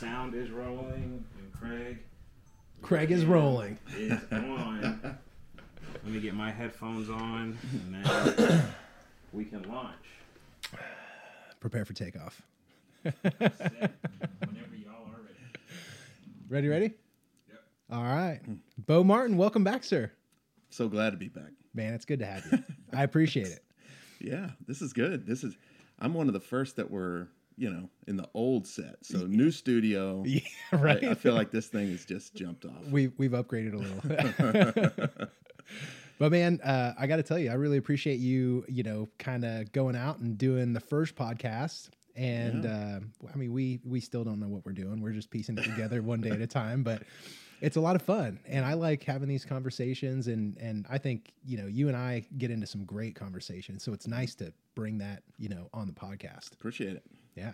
sound is rolling, and Craig Craig is rolling. is on. Let me get my headphones on, and then we can launch. Prepare for takeoff. Whenever y'all are ready. Ready, ready? Yep. All right. Bo Martin, welcome back, sir. So glad to be back. Man, it's good to have you. I appreciate it. Yeah, this is good. This is I'm one of the first that were, you know, in the old set. So new studio. Yeah, right. I feel like this thing has just jumped off. we we've upgraded a little. but man, uh, I got to tell you, I really appreciate you. You know, kind of going out and doing the first podcast. And uh, I mean, we we still don't know what we're doing. We're just piecing it together one day at a time. But it's a lot of fun, and I like having these conversations. And and I think you know, you and I get into some great conversations. So it's nice to bring that you know on the podcast. Appreciate it. Yeah.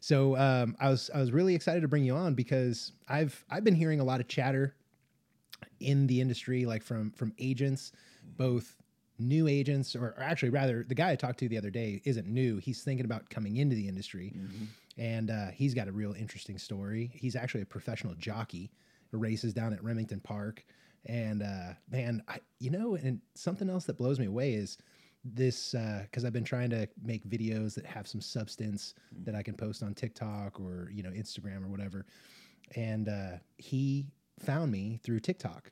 So um, I was I was really excited to bring you on because I've I've been hearing a lot of chatter in the industry, like from from agents, both new agents or, or actually rather the guy I talked to the other day isn't new. He's thinking about coming into the industry, and uh, he's got a real interesting story. He's actually a professional jockey, races down at Remington Park, and uh, man, I you know, and something else that blows me away is this because I've been trying to make videos that have some substance that I can post on TikTok or you know Instagram or whatever. And uh, he found me through TikTok,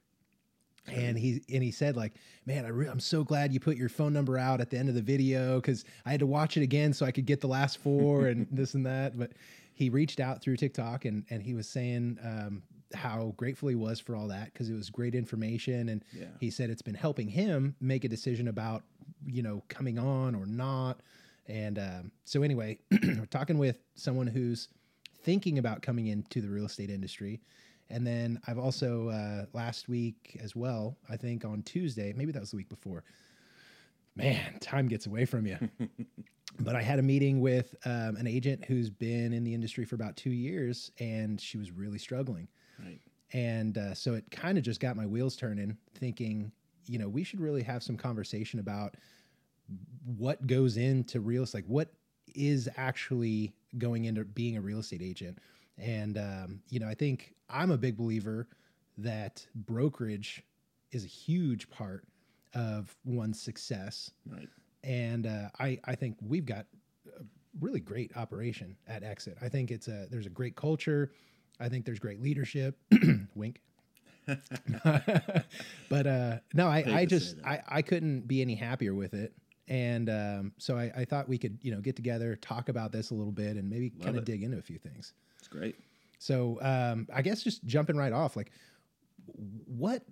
and he and he said like, "Man, I re- I'm so glad you put your phone number out at the end of the video because I had to watch it again so I could get the last four and this and that." But he reached out through TikTok and and he was saying um, how grateful he was for all that because it was great information and Yeah. he said it's been helping him make a decision about you know coming on or not. And um, so anyway we're talking with someone who's thinking about coming into the real estate industry. And then i've also uh, last week as well i think on tuesday maybe that was the week before man time gets away from you. But i had a meeting with um, an agent who's been in the industry for about two years and she was really struggling Right. and uh, so it kind of just got my wheels turning, thinking, you know, we should really have some conversation about what goes into real estate, like what is actually going into being a real estate agent. And, um, you know, I think I'm a big believer that brokerage is a huge part of one's success. Right. And uh, I, I think we've got a really great operation at Exit. I think it's a there's a great culture. I think there's great leadership. Wink. but uh, no, I, Hate I just. I, I couldn't be any happier with it. And um, so I, I thought we could you know get together, talk about this a little bit, and maybe kind of dig into a few things. It's great. So um, I guess just jumping right off, like what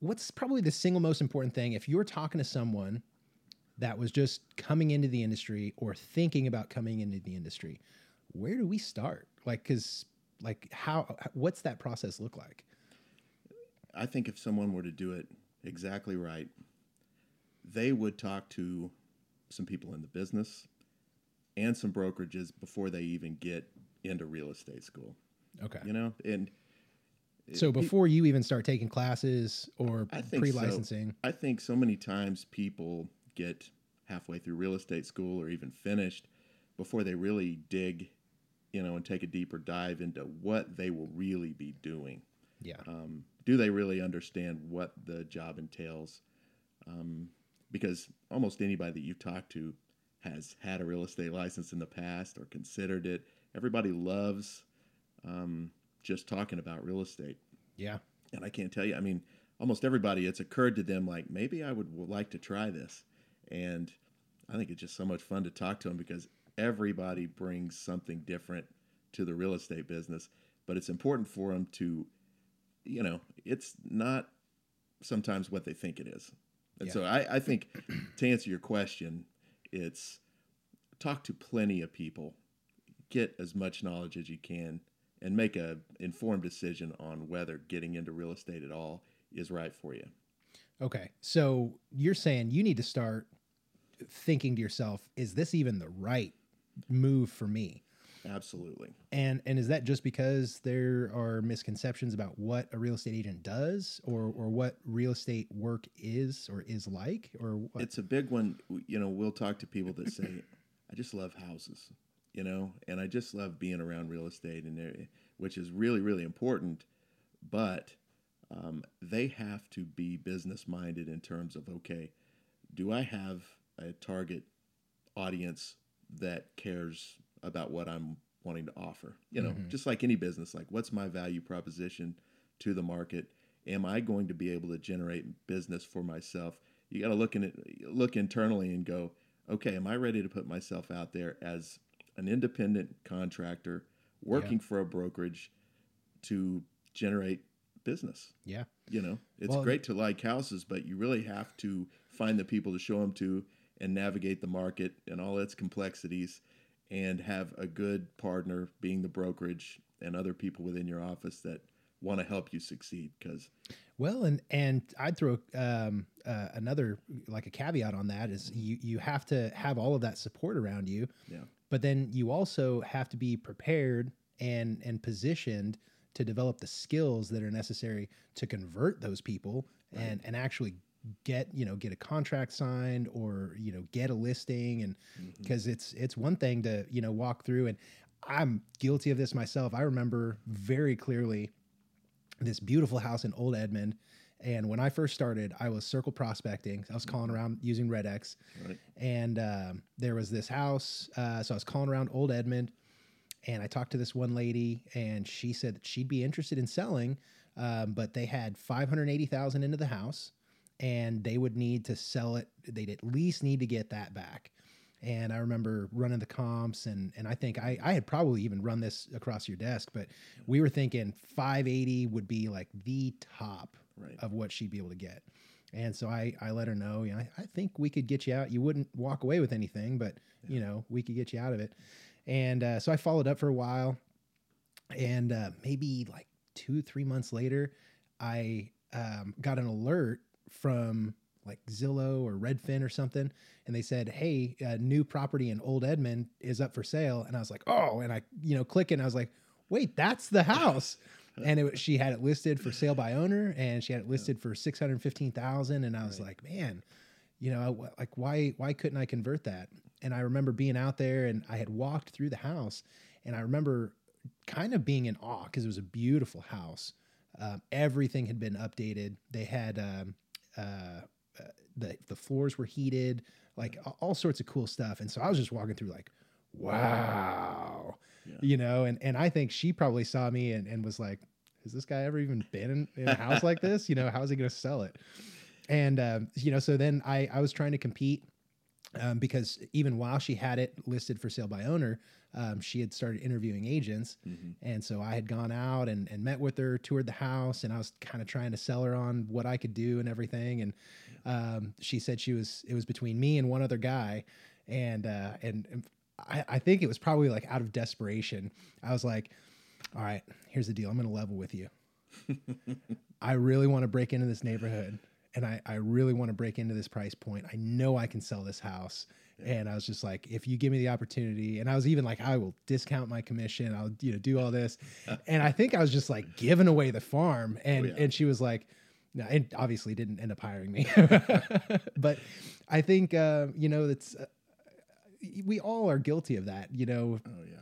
what's probably the single most important thing if you're talking to someone that was just coming into the industry or thinking about coming into the industry, where do we start? Like, cause like how what's that process look like? I think if someone were to do it exactly right, they would talk to some people in the business and some brokerages before they even get into real estate school. Okay. You know, and So before you even start taking classes or I think pre licensing, So. I think so many times people get halfway through real estate school or even finished before they really dig, you know, and take a deeper dive into what they will really be doing. yeah. Um, do they really understand what the job entails? Um, because almost anybody that you've talked to has had a real estate license in the past or considered it. Everybody loves um, just talking about real estate. yeah. And I can't tell you, I mean, almost everybody, it's occurred to them like, maybe I would, would like to try this. And I think it's just so much fun to talk to them because everybody brings something different to the real estate business. But it's important for them to, you know, it's not sometimes what they think it is. And Yeah. so I, I think to answer your question, it's talk to plenty of people, get as much knowledge as you can, and make a informed decision on whether getting into real estate at all is right for you. Okay. So you're saying you need to start thinking to yourself, is this even the right move for me? Absolutely. And and is that just because there are misconceptions about what a real estate agent does or or what real estate work is or is like or what? It's a big one. You know, we'll talk to people that say, I just love houses. you know, and I just love being around real estate and there, which is really really important. But um, they have to be business minded in terms of okay, do I have a target audience that cares about what I'm wanting to offer? You know, Mhm. just like any business, like what's my value proposition to the market? Am I going to be able to generate business for myself? You got to look in it, look internally and go, okay, am I ready to put myself out there as an independent contractor working for a brokerage to generate business? Yeah. You know, it's Well- great to like houses, but you really have to find the people to show them to and navigate the market and all its complexities and have a good partner being the brokerage and other people within your office that want to help you succeed because Well, and and I'd throw um, uh, another like a caveat on that is you you have to have all of that support around you, yeah. but then you also have to be prepared and and positioned to develop the skills that are necessary to convert those people and and actually get you know get a contract signed or you know get a listing and because it's it's one thing to you know walk through and I'm guilty of this myself. I remember very clearly this beautiful house in Old Edmond. And when I first started, I was circle prospecting. I was calling around using RedX, right and um, there was this house. Uh, so I was calling around Old Edmond, and I talked to this one lady, and she said that she'd be interested in selling, um, but they had five hundred eighty thousand into the house, and they would need to sell it. They'd at least need to get that back. And I remember running the comps, and and I think I I had probably even run this across your desk, but we were thinking 580 would be like the top right of what she'd be able to get. And so I, I let her know, you know, I, I think we could get you out. You wouldn't walk away with anything, but you know, we could get you out of it. And uh, so I followed up for a while, and uh, maybe like two, three months later, I um, got an alert from like Zillow or Redfin or something, and they said, "Hey, a new property in Old Edmond is up for sale." And I was like, "Oh!" And I, you know, click and I was like, "Wait, that's the house." and it, was- she had it listed for sale by owner, and she had it listed for six hundred fifteen thousand. And I was Right. like, "Man, you know, like why why couldn't I convert that?" And I remember being out there, and I had walked through the house, and I remember kind of being in awe because it was a beautiful house. Um, everything had been updated. They had um, uh, uh, the the floors were heated, like all sorts of cool stuff. And so I was just walking through, like, wow, Yeah. you know. And and I think she probably saw me and, and was like, has this guy ever even been in, in a house like this? You know, how is he going to sell it? And um, you know, so then I I was trying to compete um, because even while she had it listed for sale by owner, um, she had started interviewing agents. Mhm. And so I had gone out and, and met with her, toured the house, and I was kind of trying to sell her on what I could do and everything. And um, she said she was it was between me and one other guy, and uh, and, and I, I think it was probably like out of desperation. I was like, "All right, here's the deal. I'm going to level with you. I really want to break into this neighborhood." And I, I really want to break into this price point. I know I can sell this house. And I was just like, if you give me the opportunity, and I was even like, I will discount my commission. I'll, you know, do all this. and I think I was just like giving away the farm. And yeah. and she was like, no, and obviously didn't end up hiring me. but I think uh, you know, that's uh, we all are guilty of that. You know, oh yeah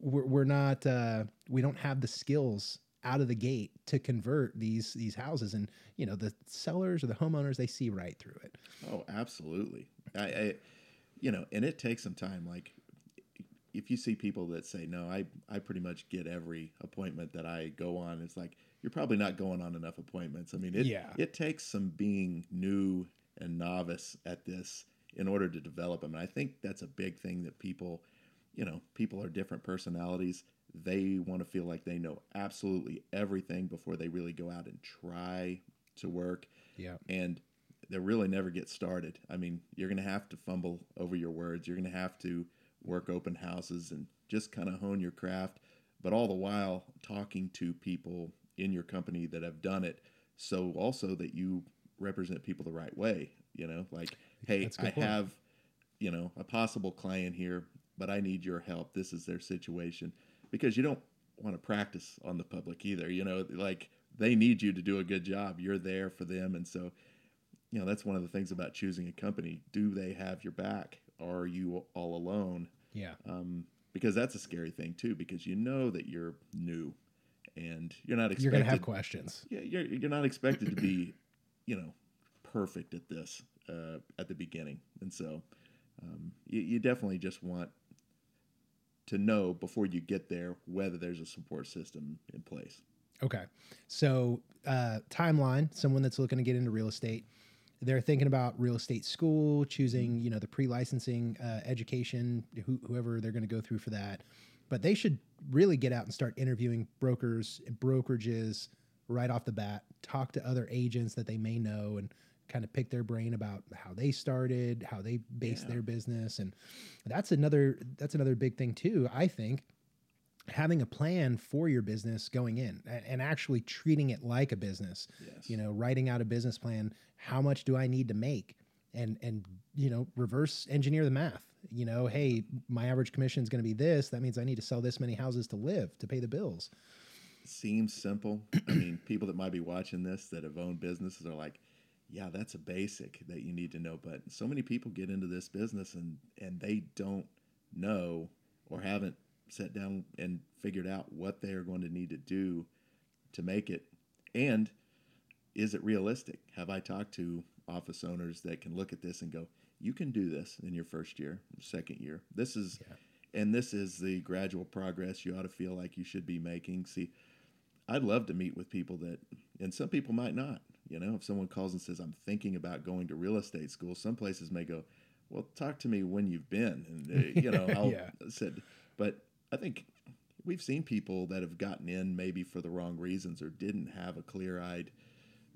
we're, we're not uh, we don't have the skills out of the gate to convert these these houses and you know the sellers or the homeowners they see right through it Oh, absolutely. I, I, you know, and it takes some time. Like, if you see people that say, "No, I, I pretty much get every appointment that I go on," it's like you're probably not going on enough appointments. I mean, it, Yeah. it takes some being new and novice at this in order to develop them. And I think that's a big thing that people, you know, people are different personalities. They want to feel like they know absolutely everything before they really go out and try to work yeah and they really never get started. I mean, you're going to have to fumble over your words. You're going to have to work open houses and just kind of hone your craft, but all the while talking to people in your company that have done it. So also that you represent people the right way, you know, like, hey, That's a good I point. have, you know, a possible client here, but I need your help. This is their situation because you don't want to practice on the public either. You know, like they need you to do a good job. You're there for them. And so, you know, that's one of the things about choosing a company. Do they have your back? Are you all alone? yeah Um, because that's a scary thing too because you know that you're new and you're not expected You're going to have questions. yeah, you're you're not expected to be, you know, perfect at this uh, at the beginning, and so um, you, you definitely just want to know before you get there whether there's a support system in place. Okay. So, uh, timeline someone that's looking to get into real estate, they're thinking about real estate school, choosing, you know, the pre licensing uh, education, who, whoever they're going to go through for that. But they should really get out and start interviewing brokers and brokerages right off the bat, talk to other agents that they may know and kind of pick their brain about how they started, how they base Yeah. their business. And that's another, that's another big thing too, I think having a plan for your business going in and actually treating it like a business Yes. you know writing out a business plan how much do i need to make and and you know reverse engineer the math you know hey my average commission is going to be this that means i need to sell this many houses to live to pay the bills seems simple. I mean, people that might be watching this that have owned businesses are like, yeah, that's a basic that you need to know. But so many people get into this business and and they don't know or haven't sat down and figured out what they are going to need to do to make it. And is it realistic? Have I talked to office owners that can look at this and go, you can do this in your first year, second year. This is and this is the gradual progress you ought to feel like you should be making. See, I'd love to meet with people that, and some people might not. You know, if someone calls and says, I'm thinking about going to real estate school, some places may go, Well, talk to me when you've been. And, uh, you know, I'll Yeah. said, but I think we've seen people that have gotten in maybe for the wrong reasons or didn't have a clear eyed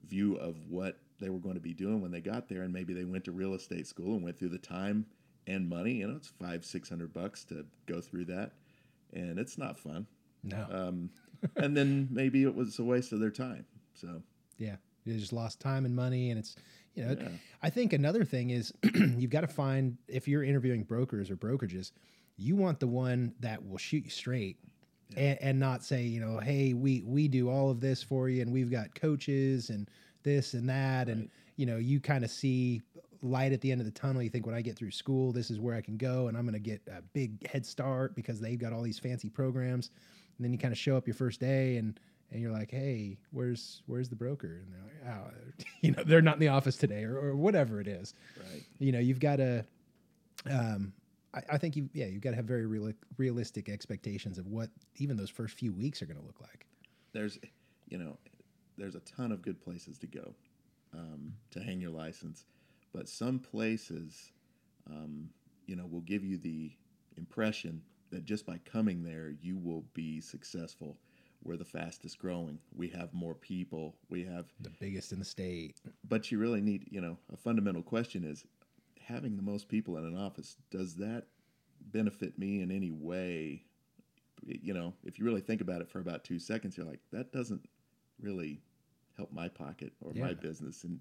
view of what they were going to be doing when they got there. And maybe they went to real estate school and went through the time and money. You know, it's five, six hundred bucks to go through that. And it's not fun no um, and then maybe it was a waste of their time. So yeah you just lost time and money and it's you know Yeah. i think another thing is you've got to find if you're interviewing brokers or brokerages you want the one that will shoot you straight and, and not say you know hey we we do all of this for you and we've got coaches and this and that and you know you kind of see light at the end of the tunnel. You think when i get through school this is where i can go and i'm going to get a big head start because they've got all these fancy programs and then you kind of show up your first day and and you're like hey where's where's the broker? And they're like oh you know they're not in the office today or, or whatever it is. Right, you know you've got to um I, I think you yeah you've got to have very real, realistic expectations of what even those first few weeks are going to look like. There's you know there's a ton of good places to go um, to hang your license, but some places um, you know will give you the impression that just by coming there you will be successful. We're the fastest growing. We have more people. We have the biggest in the state but you really need you know a fundamental question is having the most people in an office does that benefit me in any way you know if you really think about it for about two seconds you're like that doesn't really help my pocket or my business and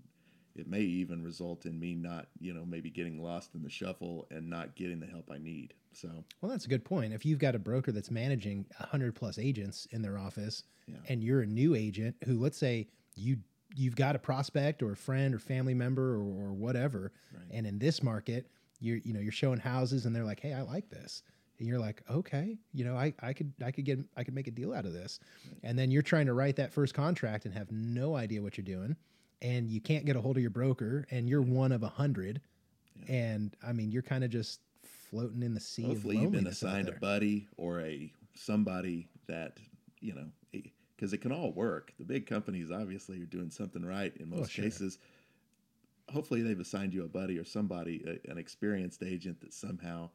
it may even result in me not you know maybe getting lost in the shuffle and not getting the help i need so. Well that's a good point. If you've got a broker that's managing 100 plus agents in their office Yeah. and you're a new agent who let's say you you've got a prospect or a friend or family member or, or whatever Right. and in this market you're you know you're showing houses and they're like hey i like this. And you're like okay you know i, I could i could get i could make a deal out of this. And then you're trying to write that first contract and have no idea what you're doing and you can't get a hold of your broker and you're one of a hundred. And i mean you're kind of just floating in the sea hopefully you've been assigned a buddy or a somebody that you know because it can all work. The big companies obviously are doing something right in most Oh, sure. cases. Hopefully they've assigned you a buddy or somebody a, an experienced agent that somehow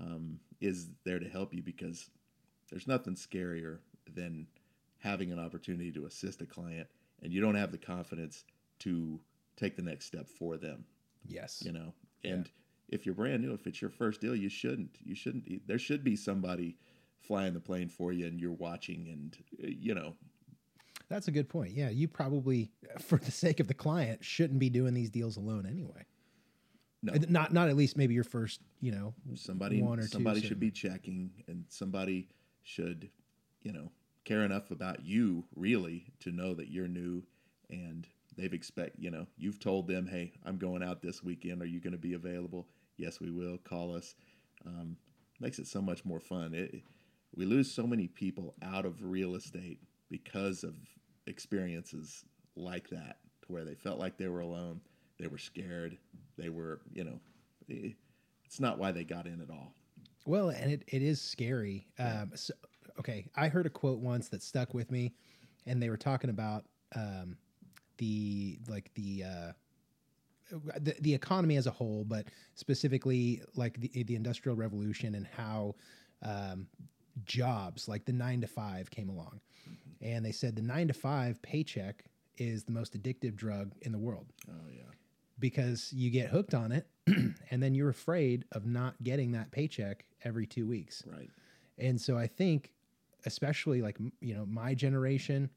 um, is there to help you because there's nothing scarier than having an opportunity to assist a client and you don't have the confidence to take the next step for them. Yes. You know? And if you're brand new if it's your first deal you shouldn't you shouldn't there should be somebody flying the plane for you and you're watching and uh, you know. That's a good point. Yeah, you probably, for the sake of the client, shouldn't be doing these deals alone anyway. no. Not, not at least maybe your first, you know, somebody one or two somebody certain- should be checking and somebody should you know care enough about you really to know that you're new and they've expect you know you've told them hey i'm going out this weekend are you going to be available yes we will call us um, makes it so much more fun. It, we lose so many people out of real estate because of experiences like that, to where they felt like they were alone, they were scared, they were, you know, it's not why they got in at all. Well, and it, it is scary. Um, so, okay, I heard a quote once that stuck with me, and they were talking about um, the like the, uh, the the economy as a whole, but specifically like the the industrial revolution and how um, jobs like the nine to five came along, and they said the nine to five paycheck is the most addictive drug in the world Oh yeah, because you get hooked on it, and then you're afraid of not getting that paycheck every two weeks. right. And so I think, especially like, you know, my generation,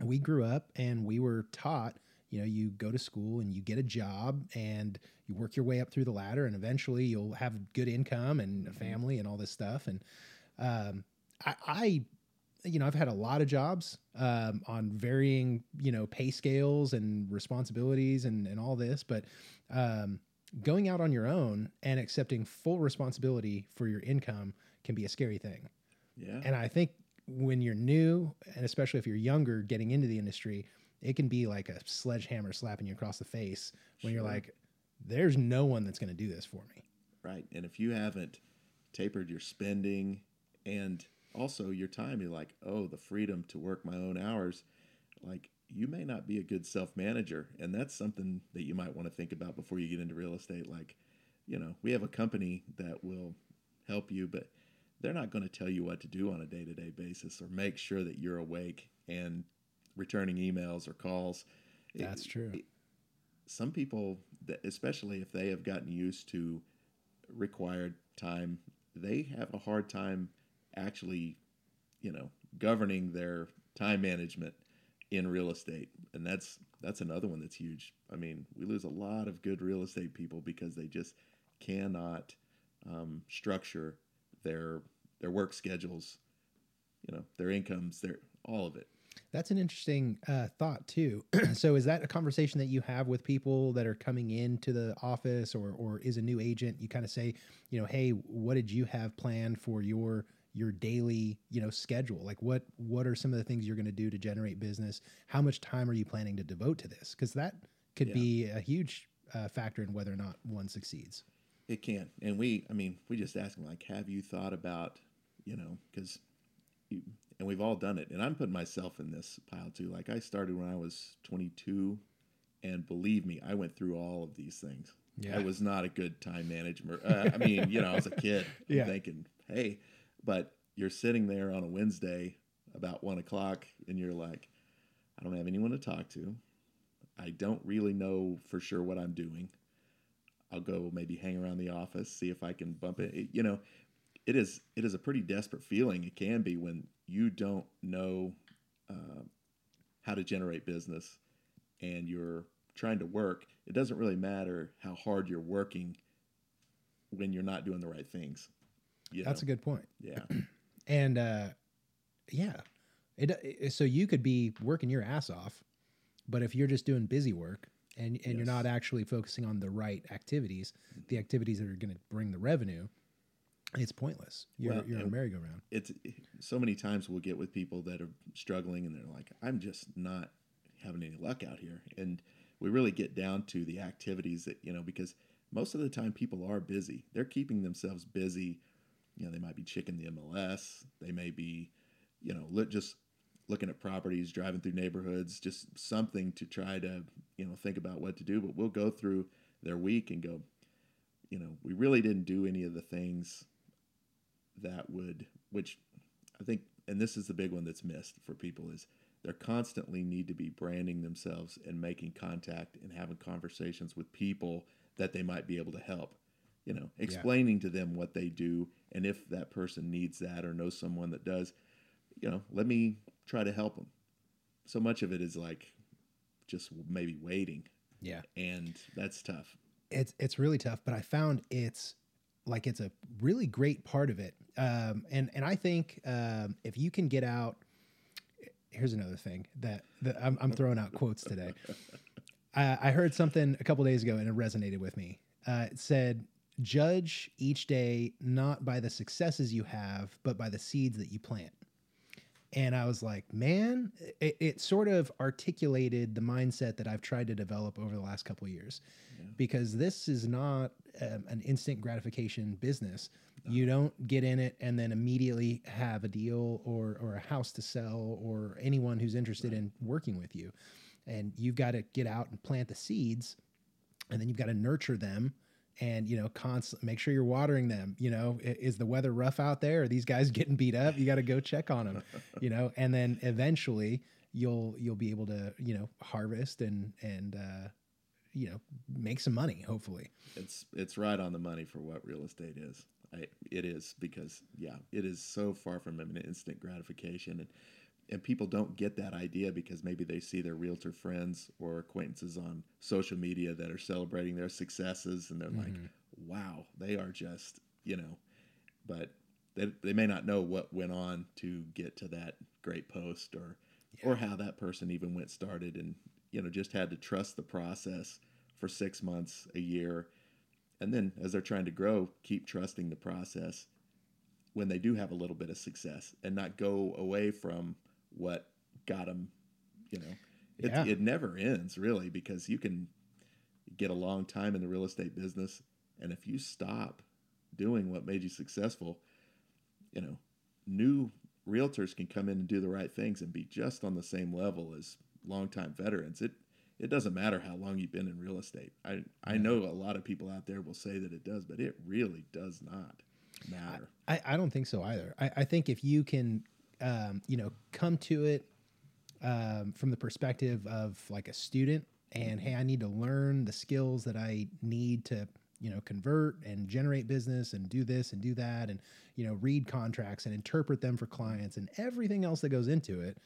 we grew up and we were taught, you know, you go to school and you get a job and you work your way up through the ladder and eventually you'll have good income and a family and all this stuff. And um, I, I, you know, I've had a lot of jobs um, on varying, you know, pay scales and responsibilities and, and all this, but um, going out on your own and accepting full responsibility for your income can be a scary thing. Yeah, And I think when you're new, and especially if you're younger getting into the industry, it can be like a sledgehammer slapping you across the face when you're like, there's no one that's going to do this for me. right. And if you haven't tapered your spending and also your time, you're like, oh, the freedom to work my own hours, like you may not be a good self manager. And that's something that you might want to think about before you get into real estate. Like, you know, we have a company that will help you, but they're not going to tell you what to do on a day to day basis or make sure that you're awake and returning emails or calls. It- That's true. it- some people, especially if they have gotten used to required time, they have a hard time actually, you know, governing their time management in real estate. And that's that's another one that's huge. I mean, we lose a lot of good real estate people because they just cannot um, structure their their work schedules, you know, their incomes, their all of it. That's an interesting uh, thought too. so, is that a conversation that you have with people that are coming into the office, or or is a new agent? You kind of say, you know, hey, what did you have planned for your your daily, you know, schedule? Like, what what are some of the things you're going to do to generate business? How much time are you planning to devote to this? Because that could Yeah. be a huge uh, factor in whether or not one succeeds. It can, and we, I mean, we just ask them like, have you thought about, you know, because, and we've all done it, and I'm putting myself in this pile too. Like I started when I was 22, and believe me, I went through all of these things. Yeah. I was not a good time manager. Uh, I mean, you know, I was a kid Yeah. thinking, hey, but you're sitting there on a Wednesday about one o'clock, and you're like, I don't have anyone to talk to. I don't really know for sure what I'm doing. I'll go maybe hang around the office, see if I can bump it. it- You know, it is it is a pretty desperate feeling. It can be when you don't know uh, how to generate business and you're trying to work. It doesn't really matter how hard you're working when you're not doing the right things. That's a good point. yeah, And uh, yeah, it, it so you could be working your ass off, but if you're just doing busy work and and you're not actually focusing on the right activities, the activities that are going to bring the revenue, it's pointless. You're Well, you're on a merry-go-round. it's so many times we'll get with people that are struggling and they're like, I'm just not having any luck out here. And we really get down to the activities that, you know, because most of the time people are busy. They're keeping themselves busy. You know, they might be checking the MLS. They may be, you know, just looking at properties, driving through neighborhoods, just something to try to, you know, think about what to do. But we'll go through their week and go, you know, we really didn't do any of the things that would, which I think, and this is the big one that's missed for people is they're constantly need to be branding themselves and making contact and having conversations with people that they might be able to help. You know, explaining to them what they do and if that person needs that or knows someone that does, you know, let me try to help them. So much of it is like just maybe waiting, Yeah, and that's tough. it's it's really tough, but I found it's like it's a really great part of it. Um, and and I think um, if you can get out, here's another thing that, that I'm, I'm throwing out quotes today. I, I heard something a couple days ago and it resonated with me. Uh, it said, judge each day not by the successes you have, but by the seeds that you plant. And I was like, man, it, it sort of articulated the mindset that I've tried to develop over the last couple of years, because this is not um, an instant gratification business. You don't get in it and then immediately have a deal or or a house to sell or anyone who's interested in working with you. And you've got to get out and plant the seeds, and then you've got to nurture them and you know constant make sure you're watering them you know is the weather rough out there? Are these guys getting beat up? You got to go check on them you know? And then eventually you'll you'll be able to you know harvest and and uh you know make some money hopefully. It's it's right on the money for what real estate is. I, it is because yeah, it is so far from an instant gratification, and and people don't get that idea because maybe they see their realtor friends or acquaintances on social media that are celebrating their successes, and they're like, mm-hmm. wow, they are just you know, but they they may not know what went on to get to that great post or or how that person even went started and you know just had to trust the process for six months a year and then as they're trying to grow keep trusting the process when they do have a little bit of success and not go away from what got them you know. It, Yeah. it never ends really because you can get a long time in the real estate business and if you stop doing what made you successful you know new realtors can come in and do the right things and be just on the same level as longtime veterans. It it doesn't matter how long you've been in real estate. I i know a lot of people out there will say that it does but it really does not matter. I, I don't think so either. I, I think if you can, um, you know, come to it um, from the perspective of like a student, and hey, I need to learn the skills that I need to, you know, convert and generate business and do this and do that, and you know, read contracts and interpret them for clients and everything else that goes into it.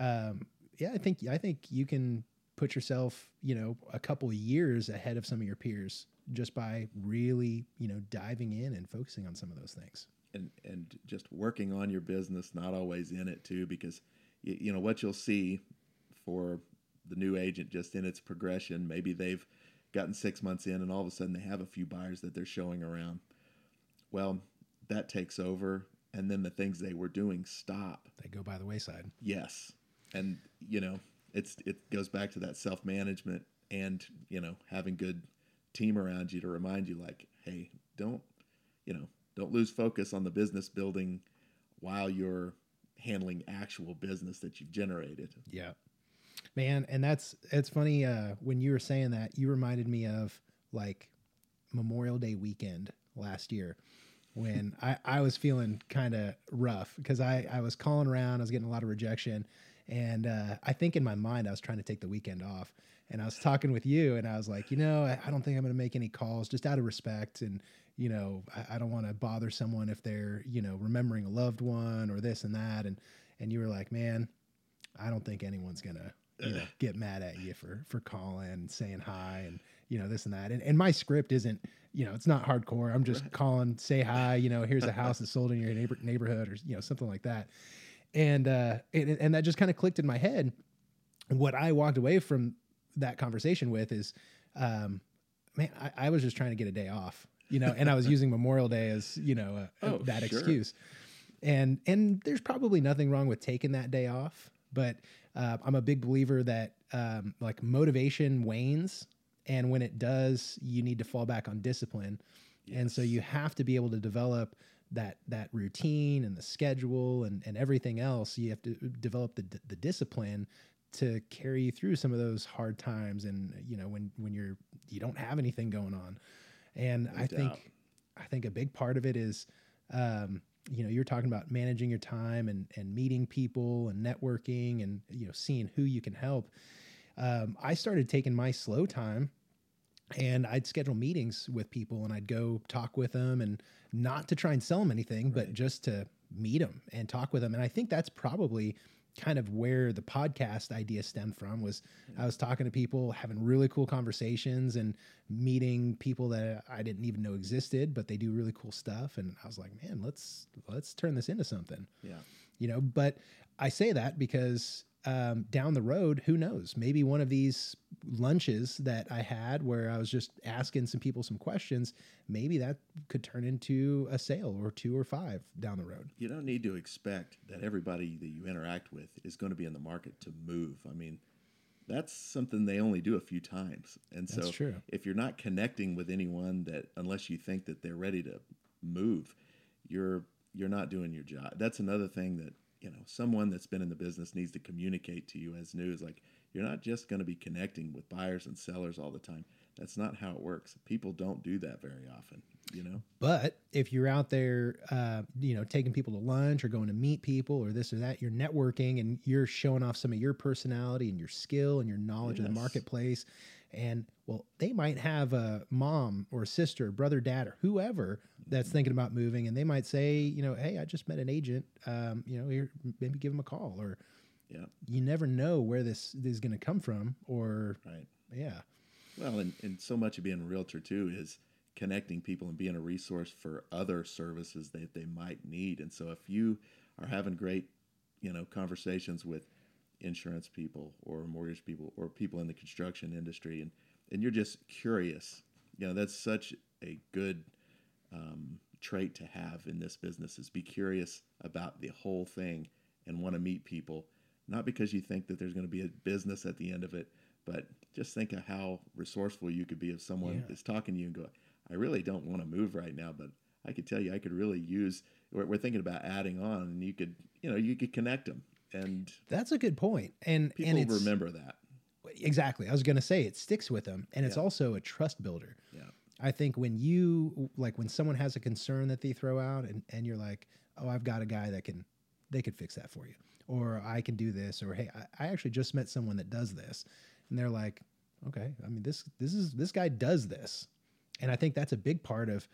Um, yeah, I think I think you can put yourself, you know, a couple of years ahead of some of your peers just by really, you know, diving in and focusing on some of those things. And and just working on your business not always in it too because you, you know what you'll see for the new agent just in its progression maybe they've gotten six months in and all of a sudden they have a few buyers that they're showing around. Well that takes over and then the things they were doing stop. They go by the wayside. yes. And you know it's it goes back to that self-management and you know having good team around you to remind you like hey don't you know don't lose focus on the business building while you're handling actual business that you've generated Yeah. Man, and that's it's funny uh when you were saying that, you reminded me of like Memorial Day weekend last year when I, I was feeling kind of rough because I, I was calling around, I was getting a lot of rejection. And uh, I think in my mind, I was trying to take the weekend off. And I was talking with you, and I was like, you know, I, I don't think I'm going to make any calls just out of respect. And, you know, I, I don't want to bother someone if they're, you know, remembering a loved one or this and that. And, and you were like, man, I don't think anyone's gonna you know, get mad at you for for calling and saying hi and you know this and that. And and my script isn't you know it's not hardcore. I'm just calling, say hi. You know, here's a house that's sold in your neighbor, neighborhood or you know something like that. And uh, and and that just kind of clicked in my head. What I walked away from that conversation with is, um, man, I, I was just trying to get a day off. You know, and I was using Memorial Day as you know uh, Oh, that sure. excuse and and there's probably nothing wrong with taking that day off but uh, i'm a big believer that um, like motivation wanes and when it does you need to fall back on discipline and so you have to be able to develop that that routine and the schedule and, and everything else you have to develop the, the discipline to carry you through some of those hard times and you know when when you're you don't have anything going on. And i doubt. think i think a big part of it is um, you know you're talking about managing your time and and meeting people and networking and you know seeing who you can help. Um, i started taking my slow time and i'd schedule meetings with people and i'd go talk with them and not to try and sell them anything but just to meet them and talk with them and i think that's probably kind of where the podcast idea stemmed from was i was talking to people having really cool conversations and meeting people that i didn't even know existed but they do really cool stuff. And i was like man let's let's turn this into something. Yeah. You know but i say that because um, down the road, who knows? Maybe one of these lunches that I had where I was just asking some people some questions, maybe that could turn into a sale or two or five down the road. You don't need to expect that everybody that you interact with is going to be in the market to move. I mean, that's something they only do a few times. And so if you're not connecting with anyone that unless you think that they're ready to move, you're you're not doing your job. That's another thing that, you know, someone that's been in the business needs to communicate to you as news like you're not just going to be connecting with buyers and sellers all the time. That's not how it works. People don't do that very often, you know. But if you're out there, uh, you know, taking people to lunch or going to meet people or this or that, you're networking and you're showing off some of your personality and your skill and your knowledge of the marketplace. And well, they might have a mom or sister, brother, dad, or whoever that's thinking about moving, and they might say, you know, hey, I just met an agent. Um, you know, here, maybe give them a call. Or Yeah. you never know where this, this is going to come from. Or Right. yeah, Well, and, and so much of being a realtor too is connecting people and being a resource for other services that they might need. And so if you are having great, you know, conversations with insurance people or mortgage people or people in the construction industry and, and you're just curious, you know, that's such a good um, trait to have in this business is be curious about the whole thing and want to meet people, not because you think that there's going to be a business at the end of it, but just think of how resourceful you could be if someone Yeah. is talking to you and go, I really don't want to move right now, but I could tell you I could really use. We're, we're thinking about adding on, and you could, you know, you could connect them, and that's a good point. And people and remember that. Exactly. I was going to say it sticks with them and it's Yeah. also a trust builder. Yeah. I think when you like when someone has a concern that they throw out and and you're like, "Oh, I've got a guy that can they could fix that for you." Or I can do this or hey, I, I actually just met someone that does this. And they're like, "Okay, I mean this this is this guy does this." And I think that's a big part of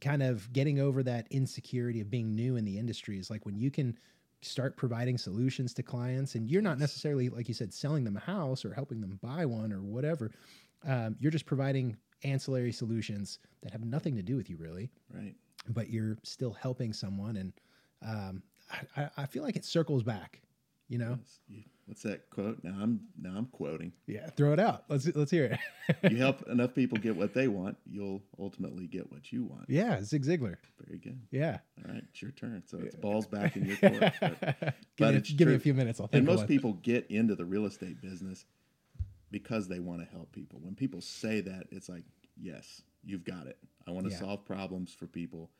kind of getting over that insecurity of being new in the industry is like when you can start providing solutions to clients and you're not necessarily like you said selling them a house or helping them buy one or whatever um, you're just providing ancillary solutions that have nothing to do with you really Right. but you're still helping someone and um, I- I, feel like it circles back you know Yes. What's that quote? Now I'm now I'm quoting. yeah throw it out let's let's hear it You help enough people get what they want, you'll ultimately get what you want. yeah zig ziglar Very good. yeah All right, it's your turn. So it's balls back in your court. But, give, but me, give me a few minutes i'll think and most people get into the real estate business because they want to help people. When people say that, it's like, yes, you've got it. I want to Yeah. solve problems for people.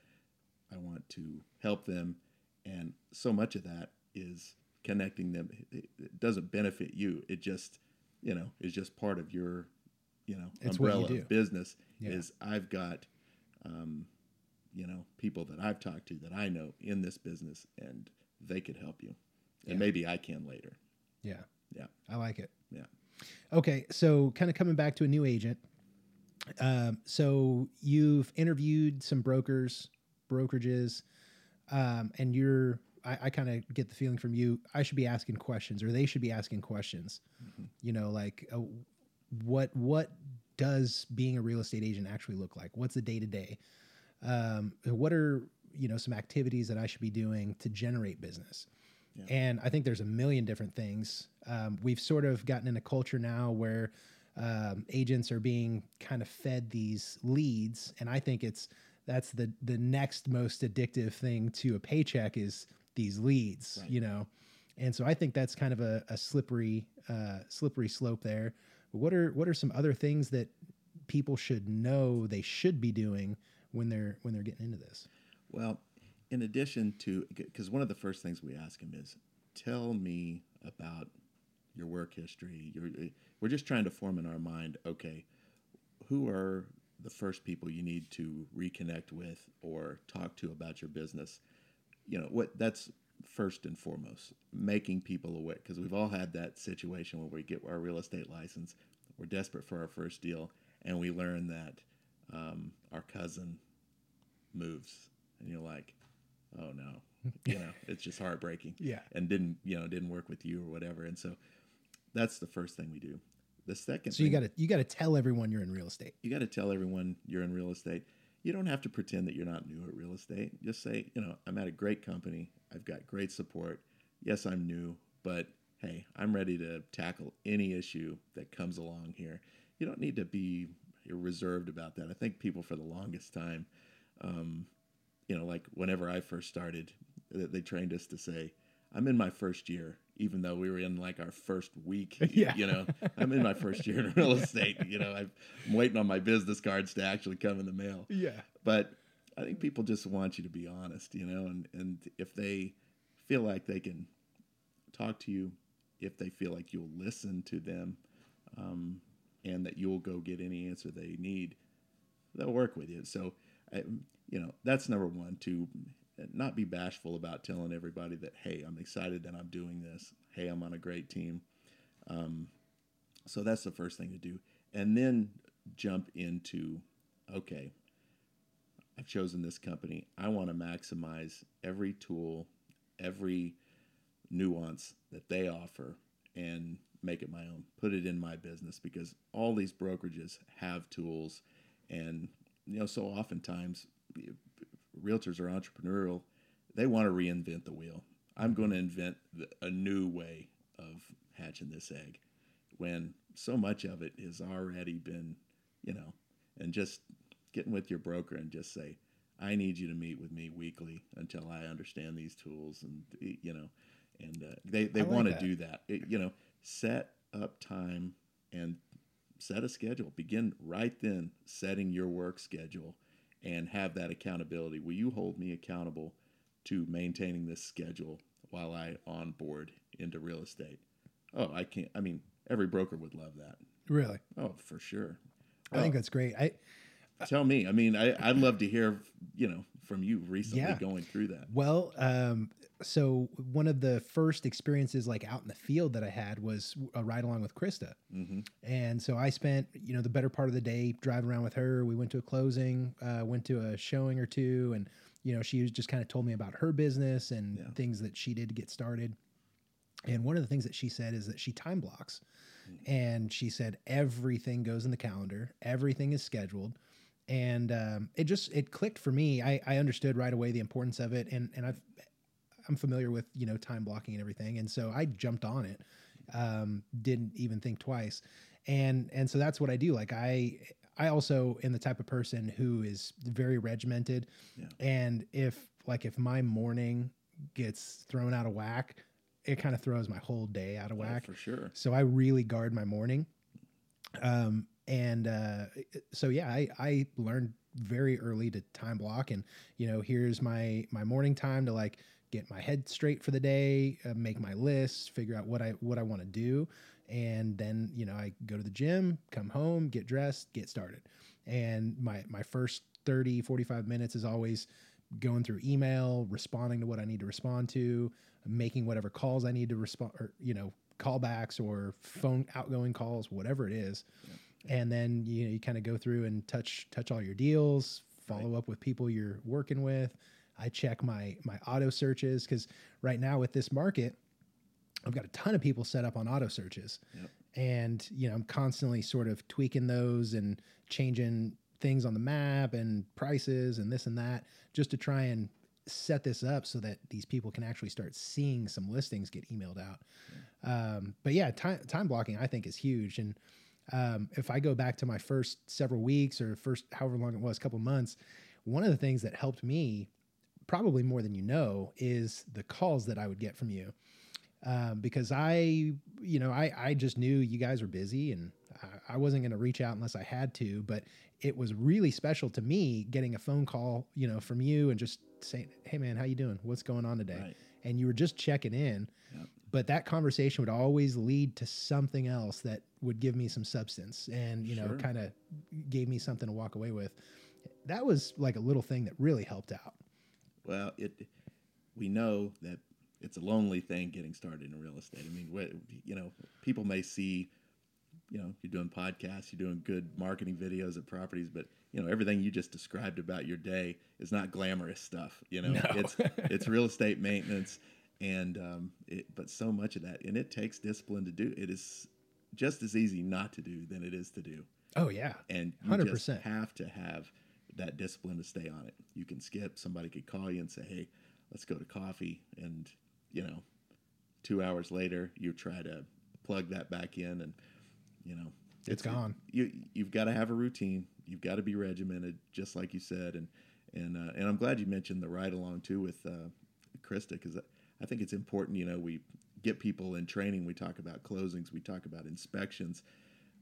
I want to help them, and so much of that is connecting them. It, it doesn't benefit you. It just, you know, is just part of your, you know, It's you umbrella of business. Yeah. Is I've got, um, you know, people that I've talked to that I know in this business, and they could help you, and Yeah. maybe I can later. yeah Yeah. i like it Yeah. Okay, so kind of coming back to a new agent. Um, so you've interviewed some brokers, brokerages, um, and you're. I, I kind of get the feeling from you. I should be asking questions, or they should be asking questions. You know, like uh, what what does being a real estate agent actually look like? What's the day to day? What are you know some activities that I should be doing to generate business? And I think there's a million different things. Um, we've sort of gotten in a culture now where um, agents are being kind of fed these leads, and I think it's that's the the next most addictive thing to a paycheck is these leads, you know. And so I think that's kind of a, a slippery uh, slippery slope there. What are what are some other things that people should know they should be doing when they're when they're getting into this? Well, in addition to, because one of the first things we ask him is, tell me about your work history. Your, we're just trying to form in our mind, okay, who are the first people you need to reconnect with or talk to about your business? You know, what that's first and foremost, making people aware, because we've all had that situation where we get our real estate license, we're desperate for our first deal, and we learn that um, our cousin moves, and you're like, oh no, you know, it's just heartbreaking. Yeah. and didn't you know didn't work with you or whatever, and so that's the first thing we do. The second, So you got to you got to tell everyone you're in real estate. you got to tell everyone you're in real estate. You don't have to pretend that you're not new at real estate. Just say, you know, I'm at a great company. I've got great support. Yes, I'm new, but hey, I'm ready to tackle any issue that comes along here. You don't need to be reserved about that. I think people for the longest time, um, you know, like whenever I first started, they trained us to say, I'm in my first year, even though we were in like our first week. Yeah. You know, I'm in my first year in real estate. You know, I'm waiting on my business cards to actually come in the mail. Yeah. But I think people just want you to be honest, you know, and, and if they feel like they can talk to you, if they feel like you'll listen to them, um, and that you'll go get any answer they need, they'll work with you. So, I, you know, that's number one to not be bashful about telling everybody that, hey, I'm excited that I'm doing this. Hey, I'm on a great team. Um, so that's the first thing to do. And then jump into, okay, I've chosen this company. I want to maximize every tool, every nuance that they offer and make it my own. Put it in my business because all these brokerages have tools and you know so oftentimes realtors are entrepreneurial. They want to reinvent the wheel. I'm going to invent a new way of hatching this egg when so much of it has already been, you know, and just getting with your broker and just say, I need you to meet with me weekly until I understand these tools, and you know, and uh, they they like want to do that. It- you know, set up time and set a schedule. Begin right then setting your work schedule and have that accountability. Will you hold me accountable to maintaining this schedule while I onboard into real estate? Oh, I can't. I mean, every broker would love that. Really. Oh, for sure. I think Oh. that's great. I Tell me. I mean, I, I'd love to hear, you know, from you recently Yeah. going through that. Well, um, so one of the first experiences like out in the field that I had was a ride along with Krista. hmm And so I spent, you know, the better part of the day driving around with her. We went to a closing, uh, went to a showing or two, and you know, she was just kind of told me about her business and Yeah. things that she did to get started. And one of the things that she said is that she time blocks. And she said everything goes in the calendar, everything is scheduled. And um, it just it clicked for me. I, I understood right away the importance of it, and and I've I'm familiar with you know time blocking and everything, and so I jumped on it. Um, didn't even think twice, and and so that's what I do. Like I I also am the type of person who is very regimented, Yeah. and if like if my morning gets thrown out of whack, it kind of throws my whole day out of Oh, whack. for sure. So I really guard my morning. Um, and uh, so yeah, I, I learned very early to time block, and you know, here's my my morning time to like get my head straight for the day, uh, make my list, figure out what I what I want to do, and then you know I go to the gym, come home, get dressed, get started. And my my first 30 45 minutes is always going through email, responding to what I need to respond to, making whatever calls I need to respond or you know, callbacks or phone outgoing calls, whatever it is. And then you know, you kind of go through and touch touch all your deals, follow up with people you're working with. I check my my auto searches cuz right now with this market, I've got a ton of people set up on auto searches. Yep. And, you know, I'm constantly sort of tweaking those and changing things on the map and prices and this and that just to try and set this up so that these people can actually start seeing some listings get emailed out. Um, but yeah, time, time blocking I think is huge. And um, if I go back to my first several weeks or first however long it was, couple months, one of the things that helped me probably more than you know is the calls that I would get from you um, because I, you know, I, I just knew you guys were busy and I, I wasn't going to reach out unless I had to. But it was really special to me getting a phone call, you know, from you and just saying, "Hey, man, how you doing? What's going on today?" Right. And you were just checking in. Yep. But that conversation would always lead to something else that would give me some substance and, you know, Sure. kind of gave me something to walk away with. That was like a little thing that really helped out. Well, it we know that it's a lonely thing getting started in real estate. I mean, you know, people may see, you know, you're doing podcasts, you're doing good marketing videos of properties, but you know, everything you just described about your day is not glamorous stuff. You know, No. it's it's real estate maintenance, and um, it, but so much of that, and it takes discipline to do. It is just as easy not to do than it is to do Oh, yeah. and 100%. have to have that discipline to stay on it. You can skip. Somebody could call you and say, "Hey, let's go to coffee," and you know, two hours later, you try to plug that back in, and you know It's gone. You you've got to have a routine. You've got to be regimented, just like you said, and and uh, and I'm glad you mentioned the ride along too with uh, Krista because I think it's important. You know, we get people in training. We talk about closings. We talk about inspections,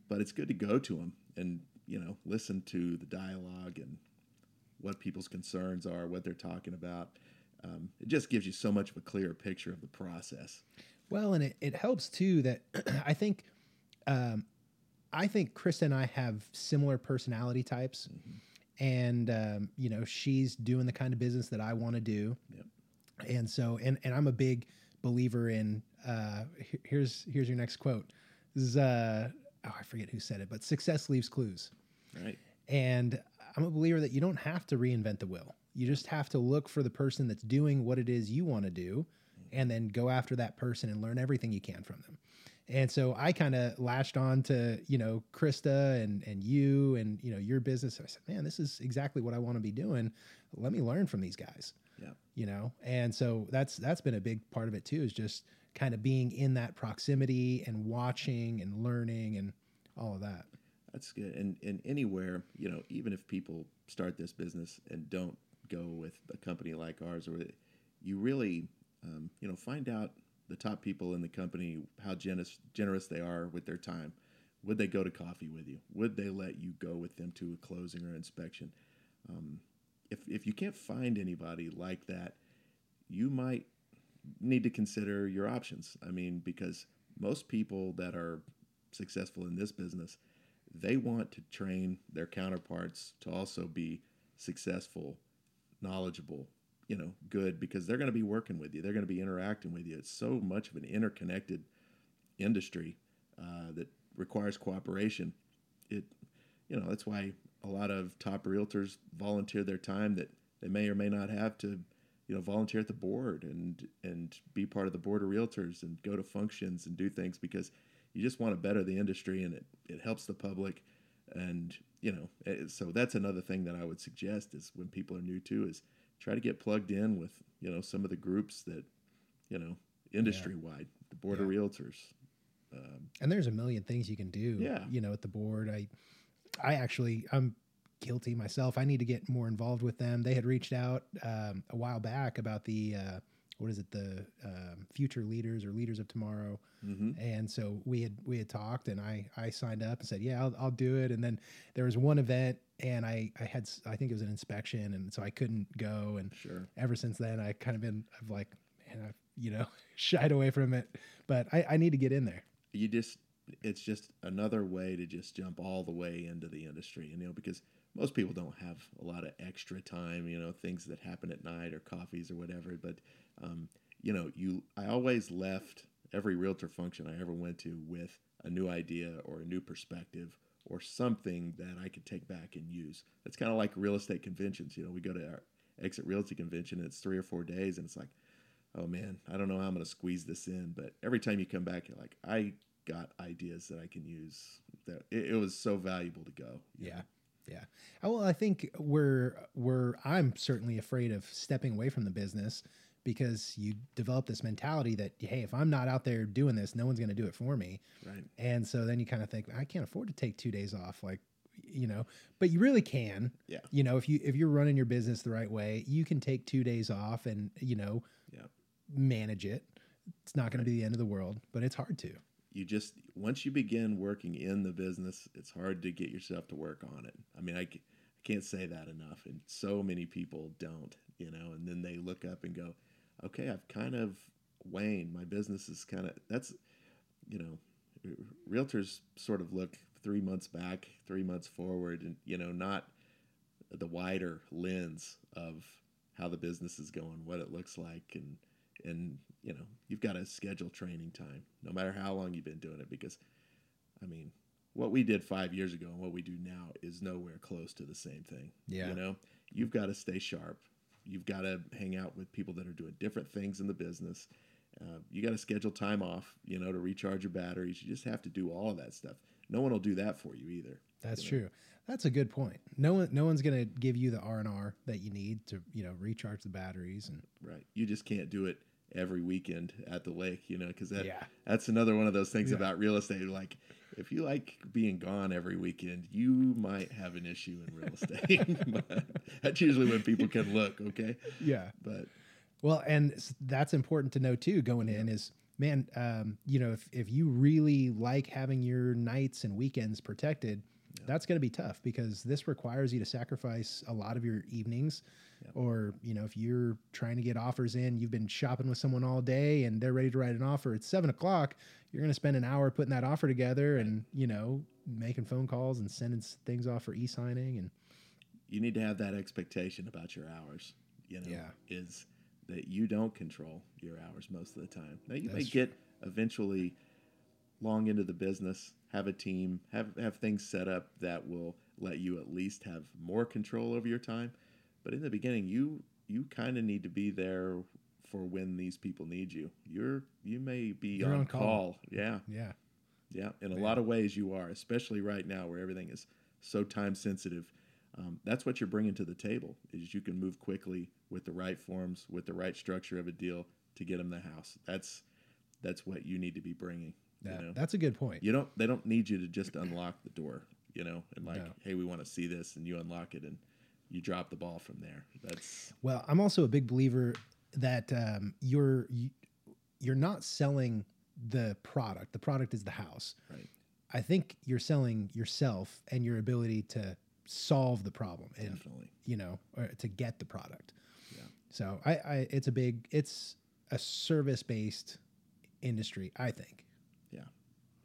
but it's good to go to them and you know listen to the dialogue and what people's concerns are, what they're talking about. Um, it just gives you so much of a clearer picture of the process. Well, and it, it helps too that I think um, I think Krista and I have similar personality types. And um, you know, she's doing the kind of business that I want to do. Yep. And so and and I'm a big believer in uh here's here's your next quote. This is uh oh I forget who said it, but success leaves clues. Right. And I'm a believer that you don't have to reinvent the wheel. You just have to look for the person that's doing what it is you want to do and then go after that person and learn everything you can from them. And so I kind of latched on to, you know, Krista and and you and you know your business. I said, "Man, this is exactly what I want to be doing. Let me learn from these guys." Yeah. You know. And so that's that's been a big part of it too is just kind of being in that proximity and watching and learning and all of that. That's good. And and anywhere, you know, even if people start this business and don't go with a company like ours, or you really, um, you know, find out the top people in the company how generous generous they are with their time. Would they go to coffee with you? Would they let you go with them to a closing or inspection? Um, if if you can't find anybody like that, you might need to consider your options. I mean, because most people that are successful in this business, they want to train their counterparts to also be successful, knowledgeable, you know, good because they're going to be working with you. They're going to be interacting with you. It's so much of an interconnected industry uh, that requires cooperation. It, you know, that's why a lot of top realtors volunteer their time that they may or may not have to, you know, volunteer at the board and and be part of the board of realtors and go to functions and do things because you just want to better the industry and it, it helps the public. And you know eh, so that's another thing that i would suggest is when people are new to is try to get plugged in with you know some of the groups that you know industry wide the board of realtors um, and there's a million things you can do Yeah. you know at the board. I i actually i'm guilty myself. I need to get more involved with them. They had reached out um, a while back about the uh, what is it? The um, future leaders or leaders of tomorrow. Mhm. and so we had we had talked and i i signed up and said yeah i'll, I'll do it. And then there was one event and i i had I think it was an inspection and so i couldn't go. And sure. ever since then i kind of been i've like man i've you know shied away from it. But i i need to get in there. You just it's just another way to just jump all the way into the industry you know because most people don't have a lot of extra time you know things that happen at night or coffees or whatever but um, you know you i always left every realtor function i ever went to with a new idea or a new perspective or something that i could take back and use it's kind of like real estate conventions you know we go to our exit realty convention and it's three or four days and it's like oh man, I don't know how I'm going to squeeze this in. But every time you come back, you're like, I got ideas that I can use. That it, it was so valuable to go. Yeah. know? Yeah. Well, I think we're we're I'm certainly afraid of stepping away from the business because you develop this mentality that hey, if I'm not out there doing this, no one's going to do it for me. Right. And so then you kind of think I can't afford to take 2 days off like you know, but you really can. Yeah. You know, if you if you're running your business the right way, you can take 2 days off and, you know, Yeah. manage it. It's not going to be the end of the world, but it's hard to. You just once you begin working in the business, it's hard to get yourself to work on it. I mean, I, I can't say that enough, and so many people don't. You know, and then they look up and go, "Okay, I've kind of waned. My business is kind of that's, you know, realtors sort of look three months back, three months forward, and you know, not the wider lens of how the business is going, what it looks like, and and you know, you've got to schedule training time, no matter how long you've been doing it, because I mean, what we did five years ago and what we do now is nowhere close to the same thing. Yeah. You know, you've got to stay sharp. You've got to hang out with people that are doing different things in the business. Uh, you got to schedule time off, you know, to recharge your batteries. You just have to do all of that stuff. No one will do that for you either. That's you know? true. That's a good point. No one, no one's going to give you the R and R that you need to, you know, recharge the batteries and Right. You just can't do it every weekend at the lake, you know, because that Yeah. that's another one of those things Yeah. about real estate. Like, if you like being gone every weekend, you might have an issue in real estate. but that's usually when people can look, okay? Yeah. But Well, and that's important to know too. Going in is man, um, you know, if if you really like having your nights and weekends protected, that's going to be tough because this requires you to sacrifice a lot of your evenings. Or you know, if you're trying to get offers in, you've been shopping with someone all day and they're ready to write an offer. It's seven o'clock. You're going to spend an hour putting that offer together and you know making phone calls and sending things off for e-signing and you need to have that expectation about your hours. You know, Yeah. is that you don't control your hours most of the time. Now you may That's true. get eventually long into the business, have a team, have have things set up that will let you at least have more control over your time. But in the beginning, you you kind of need to be there for when these people need you. You're you may be on, on call. call. Yeah. yeah, Yeah, in a lot of ways you are, especially right now where everything is so time sensitive. Um, that's what you're bringing to the table is you can move quickly with the right forms, with the right structure of a deal to get them the house. That's that's what you need to be bringing. that, you know, that's a good point. you don't they don't need you to just unlock the door, you know, and like, No. hey, we want to see this, and you unlock it, and you drop the ball from there. That's Well, I'm also a big believer that um, you're you, you're not selling the product. The product is the house. right. I think you're selling yourself and your ability to solve the problem and Definitely. you know or to get the product. Yeah. So I, I it's a big it's a service based industry. I think. Yeah.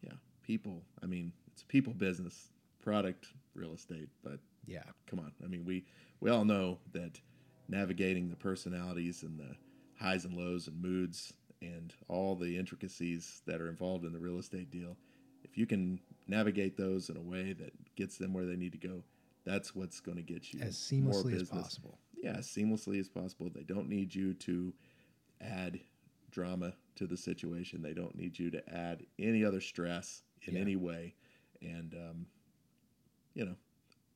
Yeah. People. I mean, it's a people business, product, real estate, but Yeah. come on. I mean, we we all know that navigating the personalities and the highs and lows and moods and all the intricacies that are involved in the real estate deal, if you can navigate those in a way that gets them where they need to go, that's what's going to get you As seamlessly as possible. Yeah, as seamlessly as possible. They don't need you to add drama to the situation. They don't need you to add any other stress in Yeah. any way, and um, you know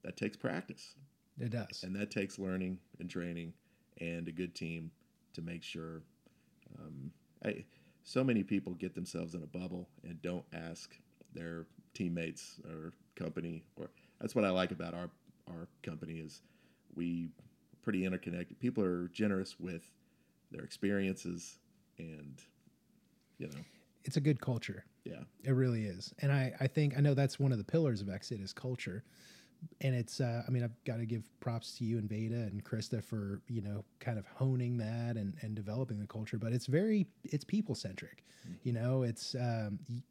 that takes practice. It does. And that takes learning and training and a good team to make sure. Um, I, so many people get themselves in a bubble and don't ask their teammates or company. Or that's what I like about our our company is we pretty interconnected. People are generous with their experiences and you know It's a good culture. yeah It really is. And I, I think I know that's one of the pillars of Exit is culture. And it's uh, I mean, I've got to give props to you and Veda and Krista for, you know, kind of honing that and, and developing the culture. But it's very it's people centric. You know, it's um, y-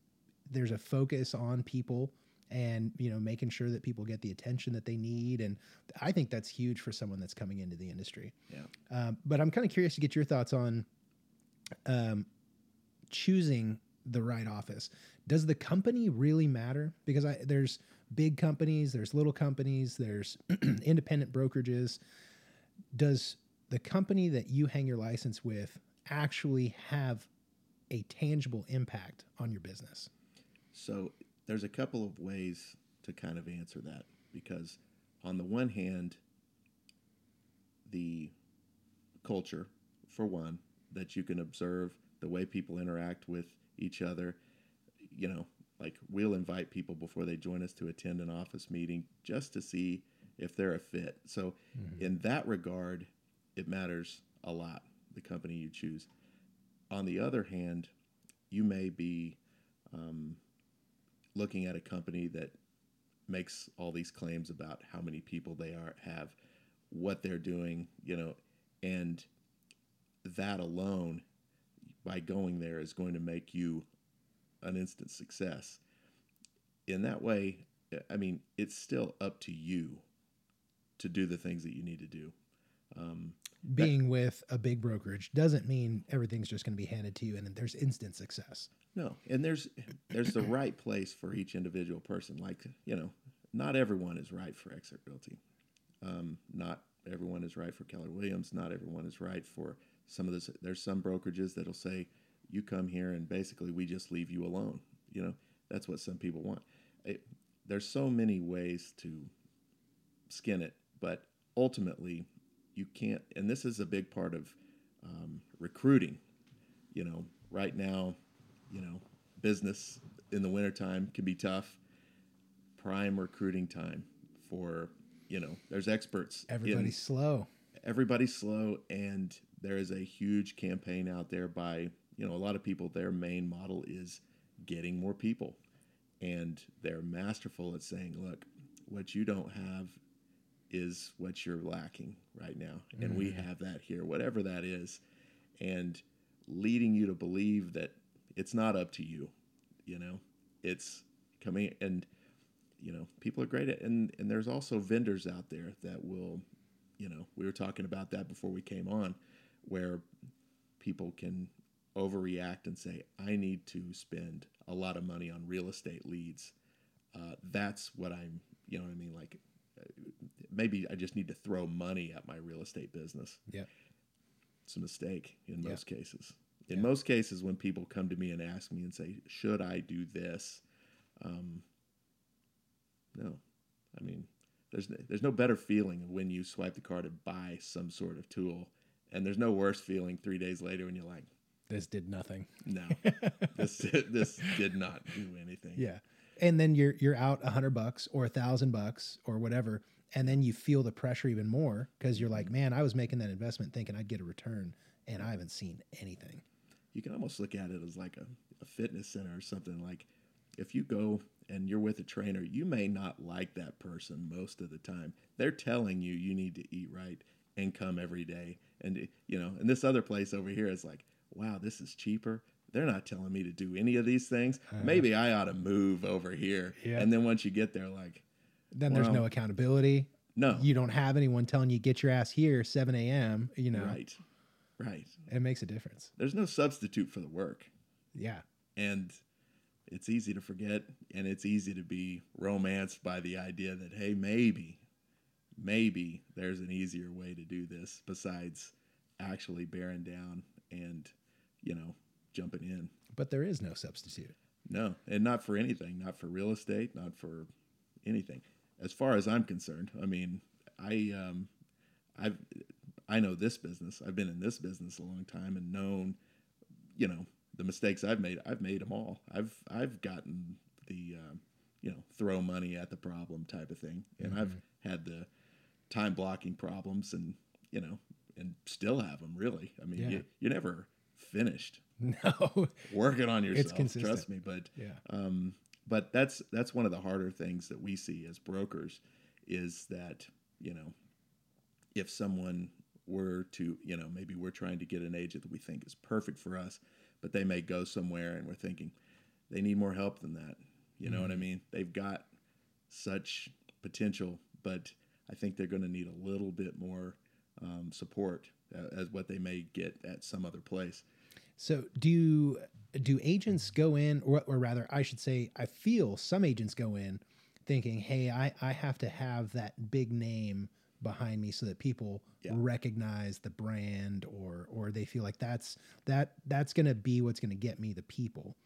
there's a focus on people and you know making sure that people get the attention that they need and i think that's huge for someone that's coming into the industry yeah um, but I'm kind of curious to get your thoughts on um, choosing the right office. Does the company really matter? Because I, there's big companies, there's little companies, there's independent brokerages. Does the company that you hang your license with actually have a tangible impact on your business? So there's a couple of ways to kind of answer that because on the one hand, the culture, for one, that you can observe the way people interact with each other, you know, like we'll invite people before they join us to attend an office meeting just to see if they're a fit. So in that regard, it matters a lot the company you choose. On the other hand, you may be um, looking at a company that makes all these claims about how many people they are have, what they're doing, you know, and that alone, by going there, is going to make you an instant success. In that way, I mean, it's still up to you to do the things that you need to do. Um, Being with a big brokerage doesn't mean everything's just going to be handed to you and there's instant success. No, and there's there's the right place for each individual person. Like you know, not everyone is right for Exit Realty. Um, not everyone is right for Keller Williams. Not everyone is right for some of this. There's some brokerages that'll say, "You come here and basically we just leave you alone." You know, that's what some people want. It, there's so many ways to skin it, but ultimately, you can't. And this is a big part of um, recruiting you know, right now, you know, business in the wintertime can be tough. Prime recruiting time for, you know, there's experts. in- Everybody's slow. everybody's slow and there is a huge campaign out there by you know a lot of people their main model is getting more people. And they're masterful at saying look what you don't have is what you're lacking right now. And we mm-hmm. have that here whatever that is. And leading you to believe that it's not up to you you know? It's coming and you know people are great at and and there's also vendors out there that will you know we were talking about that before we came on where people can overreact and say i need to spend a lot of money on real estate leads. Uh, that's what i'm you know what i mean? Like uh, maybe i just need to throw money at my real estate business. Yeah. it's a mistake in Yeah. most cases. In most cases when people come to me and ask me and say should i do this? Um, no. I mean there's there's no better feeling when you swipe the card and buy some sort of tool and there's no worse feeling three days later when you're like This did nothing. no this this did not do anything Yeah. And then you're you're out a hundred bucks or a thousand bucks or whatever, and then you feel the pressure even more because you're like, mm-hmm. man, I was making that investment thinking I'd get a return, and I haven't seen anything. you can almost look at it as like a, a fitness center or something like if you go and you're with a trainer you may not like that person most of the time they're telling you you need to eat right and come every day and you know and this other place over here is like wow this is cheaper they're not telling me to do any of these things uh-huh. maybe i ought to move over here Yeah. and then once you get there like Then there's no accountability. no You don't have anyone telling you get your ass here 7 a.m. You know, right right it makes a difference. there's no substitute for the work Yeah. and it's easy to forget and it's easy to be romanced by the idea that hey maybe maybe there's an easier way to do this besides actually bearing down and you know jumping in. But there is no substitute. no and not for anything not for real estate not for anything. As far as i'm concerned i mean i um i've i know this business. I've been in this business a long time and known you know the mistakes i've made i've made them all. I've i've gotten the um, you know throw money at the problem type of thing. And i've had the time blocking problems and you know and still have them really. I mean Yeah. you, you're never finished No. working on yourself consistent. trust me but yeah. um, but that's that's one of the harder things that we see as brokers is that you know if someone were to you know maybe we're trying to get an agent that we think is perfect for us but they may go somewhere and we're thinking they need more help than that you know what i mean they've got such potential but i think they're going to need a little bit more um, support uh, as what they may get at some other place So do do agents go in, or, or rather, I should say, I feel some agents go in thinking, "Hey, I I have to have that big name behind me so that people Yeah. recognize the brand, or or they feel like that's that that's going to be what's going to get me the people,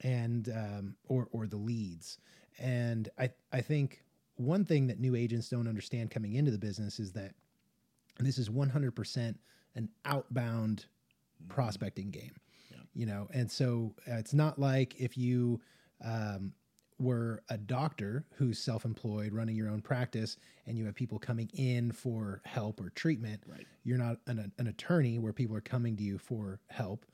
and um, or or the leads." And I I think one thing that new agents don't understand coming into the business is that this is 100% an outbound prospecting game you know? And so uh, it's not like if you um, were a doctor who's self-employed running your own practice and you have people coming in for help or treatment Right. you're not an, an attorney where people are coming to you for help.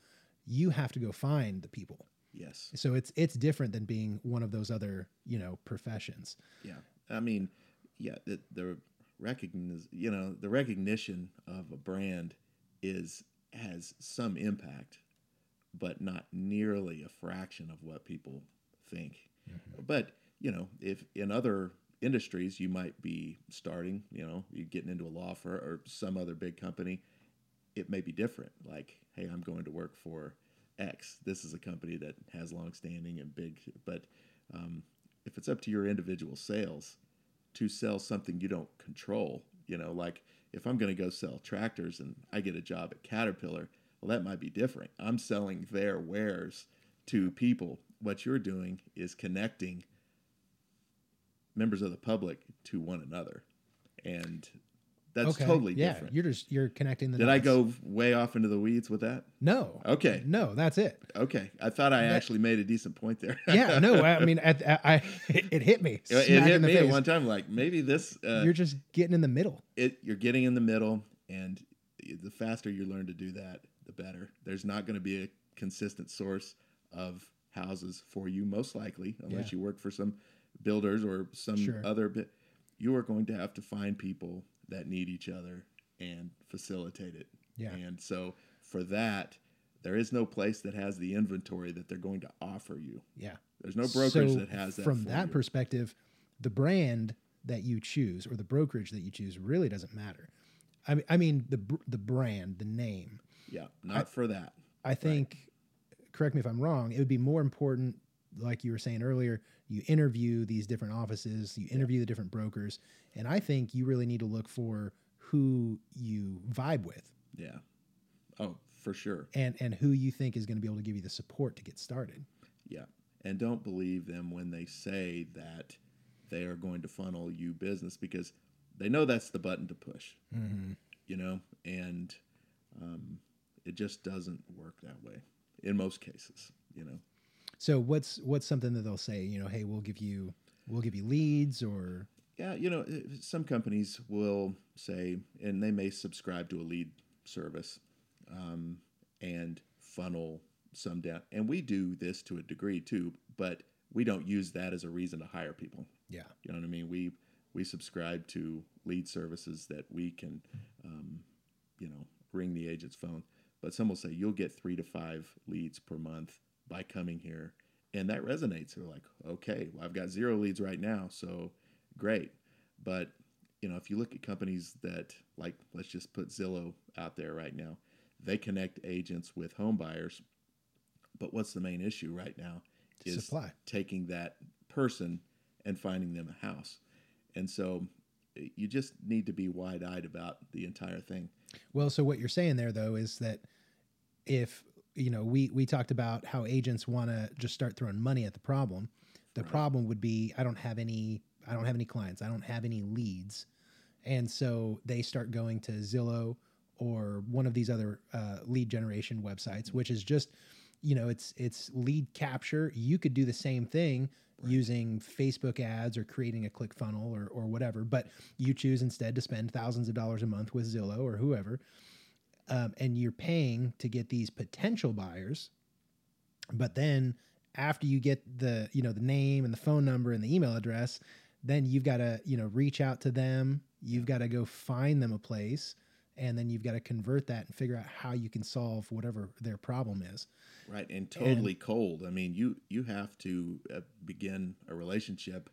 You have to go find the people. Yes. So it's it's different than being one of those other you know professions. Yeah, I mean, yeah, the, the you know, the recognition of a brand is has some impact, but not nearly a fraction of what people think. But you know, if in other industries you might be starting, you know, you're getting into a law firm or some other big company, it may be different. Like, hey, I'm going to work for X. This is a company that has longstanding and big, but um, if it's up to your individual sales to sell something you don't control, you know, like if I'm going to go sell tractors and I get a job at Caterpillar, well, that might be different. I'm selling their wares to people. What you're doing is connecting members of the public to one another. And That's Okay. totally yeah, different. You're just you're connecting the. Did I go way off into the weeds with that? No. Okay. No, that's it. Okay. I thought I That- actually made a decent point there. Yeah. No. I mean, at, at- I it hit me. it hit me at one time. Like maybe this. Uh, You're just getting in the middle. it you're getting in the middle and the faster you learn to do that the better there's not going to be a consistent source of houses for you most likely unless Yeah. you work for some builders or some Sure. other you are going to have to find people that need each other and facilitate it Yeah. and so for that there is no place that has the inventory that they're going to offer you Yeah. there's no brokerage So that has that From that you. perspective, the brand that you choose or the brokerage that you choose really doesn't matter. I mean, I mean the the brand, the name. yeah not for that I think, correct me if I'm wrong, it would be more important, like you were saying earlier, you interview these different offices, you interview the different brokers, and I think you really need to look for who you vibe with yeah oh for sure and and who you think is going to be able to give you the support to get started. Yeah. And don't believe them when they say that they are going to funnel you business because they know that's the button to push, Mm-hmm. you know, and um, it just doesn't work that way in most cases, you know. So what's what's something that they'll say? You know, hey, we'll give you we'll give you leads or Yeah, you know, some companies will say, and they may subscribe to a lead service um, and funnel some down. And we do this to a degree too, but we don't use that as a reason to hire people. yeah, You know what I mean? We we subscribe to lead services that we can, um, you know, ring the agent's phone. But some will say you'll get three to five leads per month by coming here, and that resonates. They're like, okay, well, I've got zero leads right now, so great. But you know, if you look at companies that like, let's just put Zillow out there right now, they connect agents with home buyers. But what's the main issue right now? Is Supply. taking that person and finding them a house. And so you just need to be wide eyed about the entire thing. Well, so what you're saying there though is that if you know we we talked about how agents want to just start throwing money at the problem, the Right. problem would be I don't have any I don't have any clients, I don't have any leads, and so they start going to Zillow or one of these other uh, lead generation websites, which is just you know it's it's lead capture. You could do the same thing using Facebook ads or creating a click funnel or, or whatever, but you choose instead to spend thousands of dollars a month with Zillow or whoever, um, and you're paying to get these potential buyers. But then after you get the you know the name and the phone number and the email address, then you've got to you know reach out to them. You've got to go find them a place, and then you've got to convert that and figure out how you can solve whatever their problem is. Right. And totally cold. I mean, you, you have to uh, begin a relationship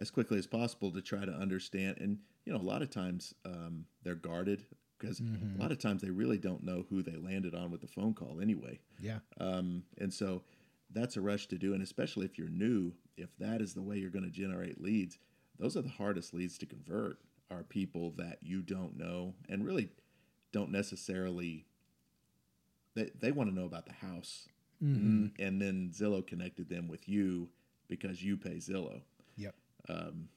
as quickly as possible to try to understand. And, you know, a lot of times um, they're guarded because Mhm. a lot of times they really don't know who they landed on with the phone call anyway. Yeah. Um, and so that's a rush to do. And especially if you're new, if that is the way you're going to generate leads, those are the hardest leads to convert are people that you don't know and really don't necessarily they, they want to know about the house Mhm. and then zillow connected them with you because you pay zillow Yep. um,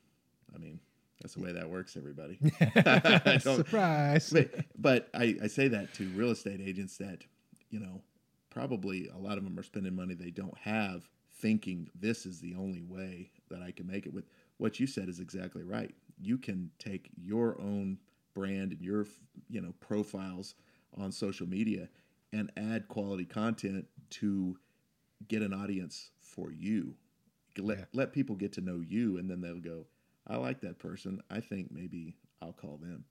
i mean that's the way that works everybody Surprise. but, but I, I say that to real estate agents that you know probably a lot of them are spending money they don't have thinking this is the only way that i can make it with what you said is exactly right you can take your own brand and your you know profiles on social media and add quality content to get an audience for you let, Yeah. let people get to know you and then they'll go i like that person i think maybe i'll call them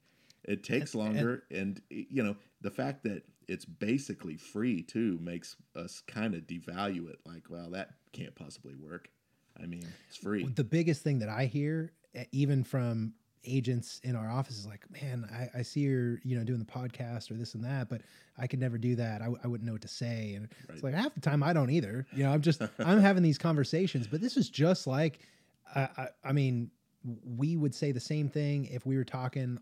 it takes And- and- longer and, you know the fact that it's basically free too makes us kind of devalue it like well that can't possibly work i mean it's free The biggest thing that I hear, even from agents in our office, is like, "Man, I, I see you're, you know, doing the podcast or this and that, but I could never do that. I, w- I wouldn't know what to say." And it's like half the time I don't either. You know, I'm just I'm having these conversations, but this is just like, I, I, I mean, we would say the same thing if we were talking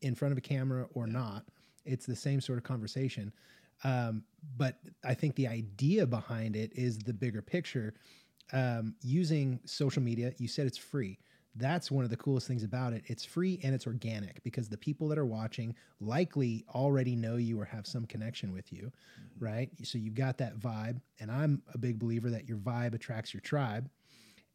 in front of a camera or Yeah. not. It's the same sort of conversation. Um, but I think the idea behind it is the bigger picture. Um, using social media, you said it's free. that's one of the coolest things about it. It's free and it's organic because the people that are watching likely already know you or have some connection with you, right? So you've got that vibe. And I'm a big believer that your vibe attracts your tribe.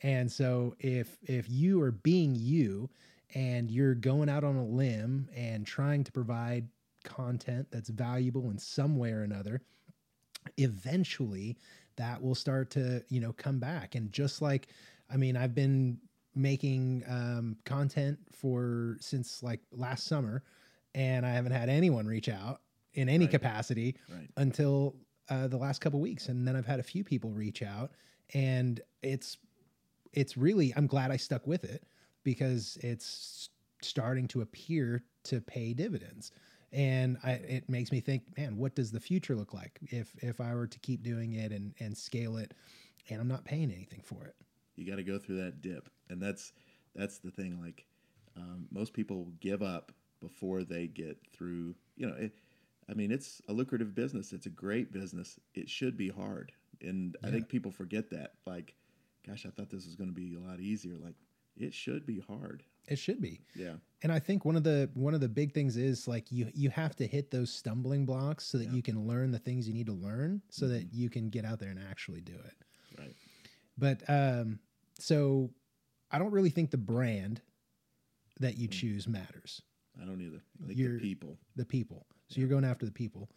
And so if if you are being you and you're going out on a limb and trying to provide content that's valuable in some way or another, eventually that will start to, you know, come back. And just like I mean, I've been making um, content for since like last summer, and I haven't had anyone reach out in any Right. capacity Right. until uh, the last couple weeks, and then I've had a few people reach out, and it's it's really I'm glad I stuck with it because it's starting to appear to pay dividends. And I, it makes me think, man, what does the future look like if if I were to keep doing it and and scale it, and I'm not paying anything for it? you got to go through that dip. And that's that's the thing like um, most people give up before they get through you know it, i mean it's a lucrative business. It's a great business. It should be hard. And i think people forget that. Like gosh i thought this was going to be a lot easier like it should be hard It should be. yeah And I think one of the one of the big things is like you you have to hit those stumbling blocks so that Yeah. Mm-hmm. you can learn the things you need to learn so that you can get out there and actually do it. right But um so I don't really think the brand that you choose matters. i don't either i You're- the people The people. So you're going after the people.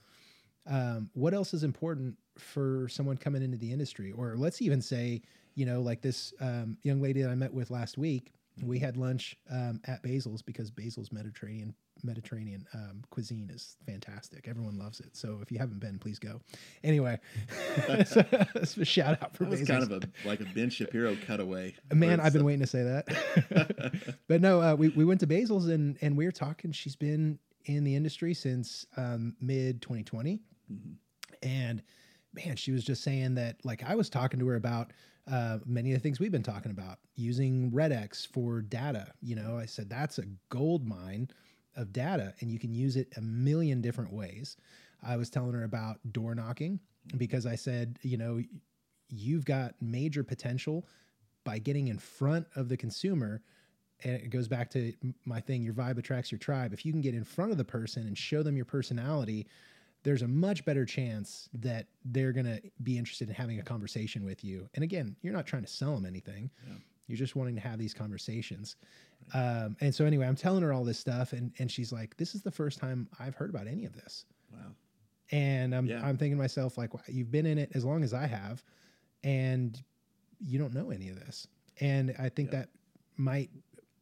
Um, what else is important for someone coming into the industry? Or let's even say, you know, like this um, young lady that I met with last week, we had lunch um, at Basil's because Basil's Mediterranean Mediterranean um, cuisine is fantastic. Everyone loves it. So if you haven't been, please go. Anyway, so, a shout out for that was Basil's. kind of a like a ben shapiro cutaway Man, I've been waiting to say that. but no, uh, we, we went to Basil's and, and we were talking. She's been in the industry since um, mid 2020. Mhm. And man, she was just saying that, like, I was talking to her about uh, many of the things we've been talking about using RedX for data. You know, I said that's a gold mine of data and you can use it a million different ways. I was telling her about door knocking because I said, you know, you've got major potential by getting in front of the consumer and it goes back to my thing your vibe attracts your tribe if you can get in front of the person and show them your personality there's a much better chance that they're going to be interested in having a conversation with you and again you're not trying to sell them anything Yeah. you're just wanting to have these conversations um, and so anyway i'm telling her all this stuff and, and she's like this is the first time i've heard about any of this wow and I'm Yeah. I'm thinking to myself like, wow, you've been in it as long as I have, and you don't know any of this. And I think Yeah. that might,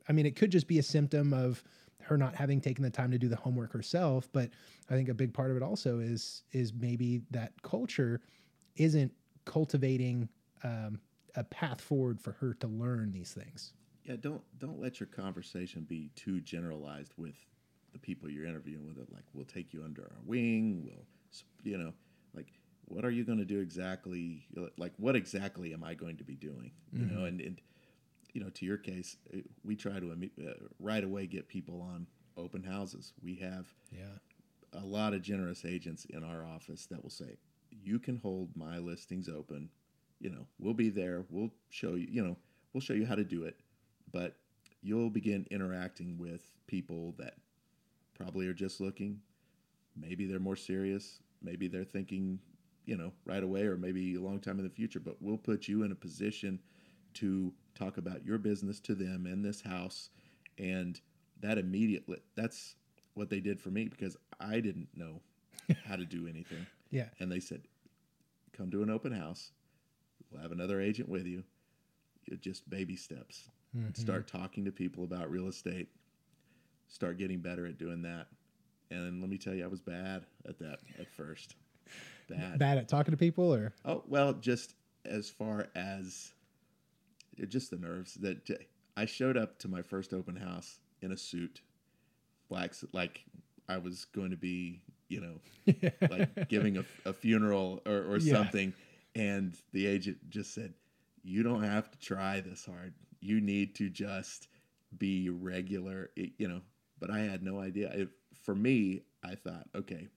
I mean, it could just be a symptom of her not having taken the time to do the homework herself. But I think a big part of it also is is maybe that culture isn't cultivating um, a path forward for her to learn these things. Yeah, don't don't let your conversation be too generalized with the people you're interviewing with. It like we'll take you under our wing. We'll, you know, like what are you going to do exactly? Like what exactly am I going to be doing? You know, and, and you know, to your case, uh, we try to uh, right away get people on open houses. We have Yeah. a lot of generous agents in our office that will say, "You can hold my listings open. You know, we'll be there. We'll show you. You know, we'll show you how to do it, but you'll begin interacting with people that probably are just looking. Maybe they're more serious. Maybe they're thinking, you know, right away, or maybe a long time in the future. But we'll put you in a position to talk about your business to them in this house, and that immediately that's what they did for me because I didn't know how to do anything. Yeah. And they said, come to an open house. We'll have another agent with you. You just baby steps. Mhm. Start talking to people about real estate. Start getting better at doing that. And let me tell you, I was bad at that at first. Bad. Bad at talking to people, or Oh well, just as far as it- just the nerves that I showed up to my first open house in a suit, black like I was going to be, you know, like giving a, a funeral or, or Yeah. something, and the agent just said, "You don't have to try this hard. You need to just be regular." It- you know, but I had no idea. If, for me, I thought, okay,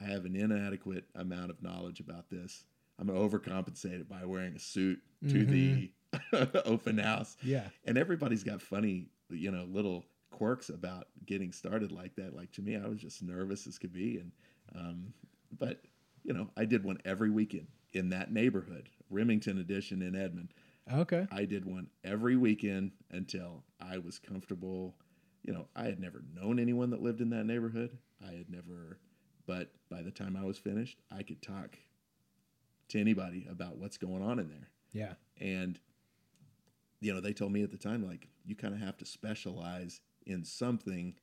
I have an inadequate amount of knowledge about this. I'm going to overcompensate it by wearing a suit to the mm-hmm. open house. Yeah. And everybody's got funny, you know, little quirks about getting started like that. Like to me, I was just nervous as could be. And, um, but, you know, I did one every weekend in that neighborhood, Remington Edition in Edmond. Okay. I did one every weekend until I was comfortable. You know, I had never known anyone that lived in that neighborhood. I had never, but by the time I was finished, I could talk to anybody about what's going on in there. Yeah. And, you know, they told me at the time, like, you kind of have to specialize in something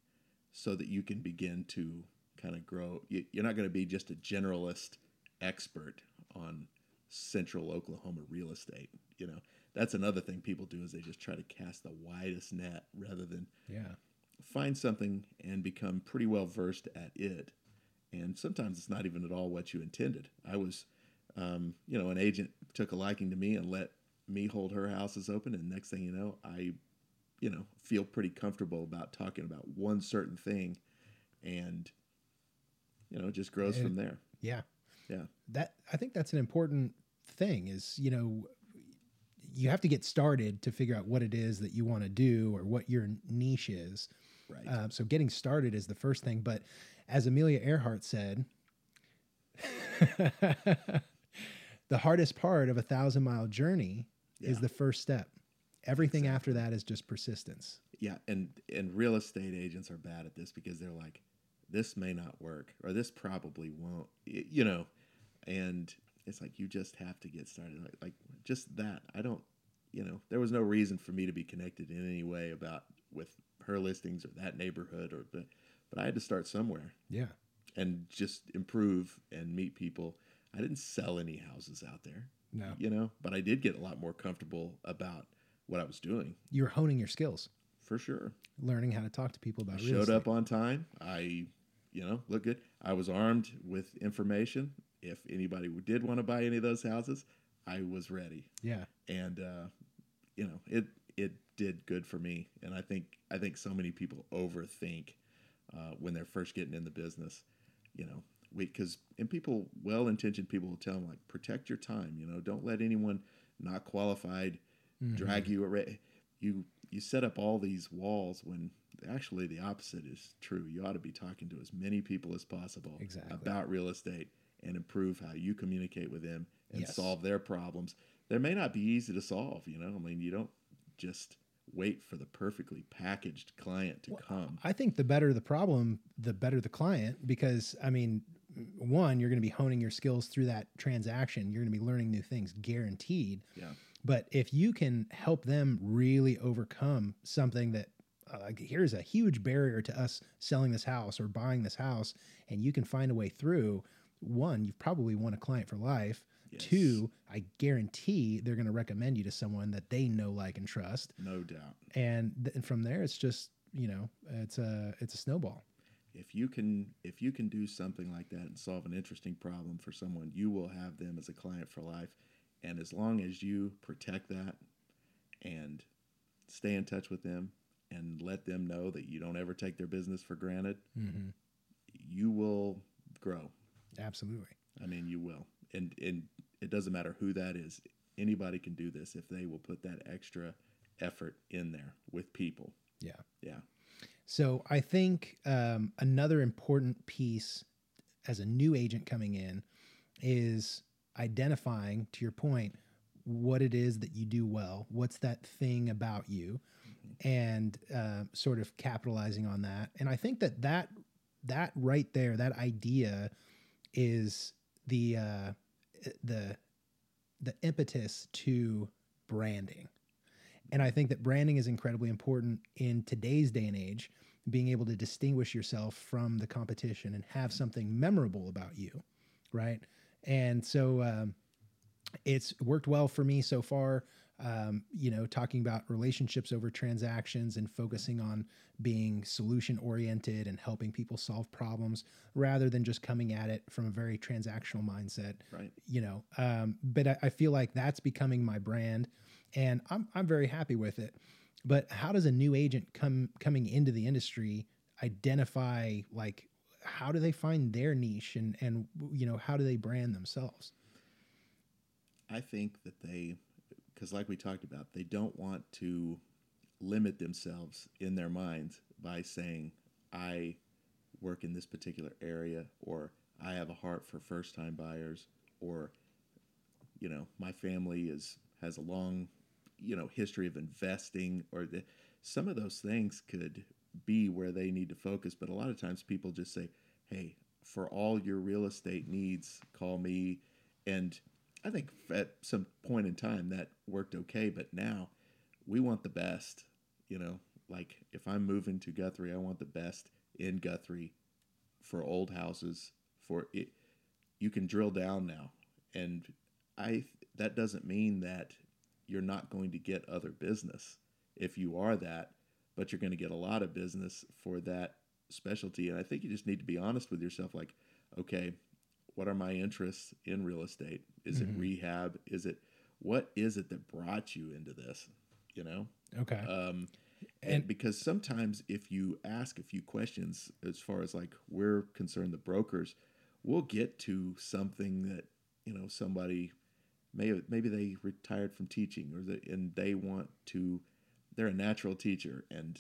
so that you can begin to kind of grow. You- You're not going to be just a generalist expert on central Oklahoma real estate. You know, that's another thing people do is they just try to cast the widest net rather than Yeah. find something and become pretty well versed at it. And sometimes it's not even at all what you intended. I was, um, you know, an agent took a liking to me and let me hold her houses open. And next thing you know, I, you know, feel pretty comfortable about talking about one certain thing. And, you know, it just grows from there. Yeah. Yeah. That I think that's an important thing is, you know, you have to get started to figure out what it is that you want to do or what your niche is. Right. Um, so getting started is the first thing. But as Amelia Earhart said, the hardest part of a thousand mile journey is the first step. Everything after that is just persistence. yeah and and real estate agents are bad at this because they're like this may not work or this probably won't you know? And it's like you just have to get started like, like just that. I don't you know there was no reason for me to be connected in any way about with her listings or that neighborhood or but but i had to start somewhere. Yeah. and just improve and meet people. I didn't sell any houses out there No. you know but i did get a lot more comfortable about what i was doing You're honing your skills, for sure learning how to talk to people I about real showed estate. up on time. I, you know, look good. I was armed with information. If anybody did want to buy any of those houses, I was ready. Yeah. And uh, you know, it it did good for me. And I think I think so many people overthink uh, when they're first getting in the business. You know, we because and people well intentioned people will tell them like protect your time. You know, don't let anyone not qualified mm-hmm. drag you around. You you set up all these walls when actually the opposite is true. You ought to be talking to as many people as possible Exactly. about real estate and improve how you communicate with them and Yes. solve their problems. They may not be easy to solve, you know. I mean, you don't just wait for the perfectly packaged client to come. I think the better the problem, the better the client, because I mean, one, you're going to be honing your skills through that transaction. You're going to be learning new things, guaranteed. Yeah. But if you can help them really overcome something that, uh, here's a huge barrier to us selling this house or buying this house, and you can find a way through, one, you've probably won a client for life. Yes. Two, I guarantee they're going to recommend you to someone that they know, like, and trust. No doubt. And, th- and from there, it's just, you know, it's a it's a snowball. If you can if you can do something like that and solve an interesting problem for someone, you will have them as a client for life. And as long as you protect that and stay in touch with them and let them know that you don't ever take their business for granted, Mm-hmm. you will grow. Absolutely. I mean, you will. And and it doesn't matter who that is. Anybody can do this if they will put that extra effort in there with people. Yeah. Yeah. So I think um, another important piece as a new agent coming in is identifying, to your point, what it is that you do well. What's that thing about you, and uh, sort of capitalizing on that. And I think that that that right there, that idea, is the uh, the the impetus to branding. And I think that branding is incredibly important in today's day and age, being able to distinguish yourself from the competition and have something memorable about you, right? And so um, it's worked well for me so far. Um, you know, talking about relationships over transactions and focusing on being solution oriented and helping people solve problems rather than just coming at it from a very transactional mindset Right. you know um, but I, I feel like that's becoming my brand and I'm, I'm very happy with it. But how does a new agent come coming into the industry identify like how do they find their niche and and you know how do they brand themselves? I think that they because, like we talked about, they don't want to limit themselves in their minds by saying, I work in this particular area, or I have a heart for first time buyers, or, you know, my family is has a long, you know, history of investing, or the, some of those things could be where they need to focus. But a lot of times people just say, hey, for all your real estate needs, call me. And I think at some point in time that worked okay, but now we want the best. You know, like if I'm moving to Guthrie, I want the best in Guthrie for old houses. For it, you can drill down now, and I that doesn't mean that you're not going to get other business if you are that, but you're going to get a lot of business for that specialty. And I think you just need to be honest with yourself, like, okay, what are my interests in real estate? Is Mhm. it rehab? Is it what is it that brought you into this? You know, Okay. um, and, And- because sometimes if you ask a few questions, as far as like we're concerned, the brokers, we'll get to something that you know somebody may maybe they retired from teaching or the, and they want to they're a natural teacher and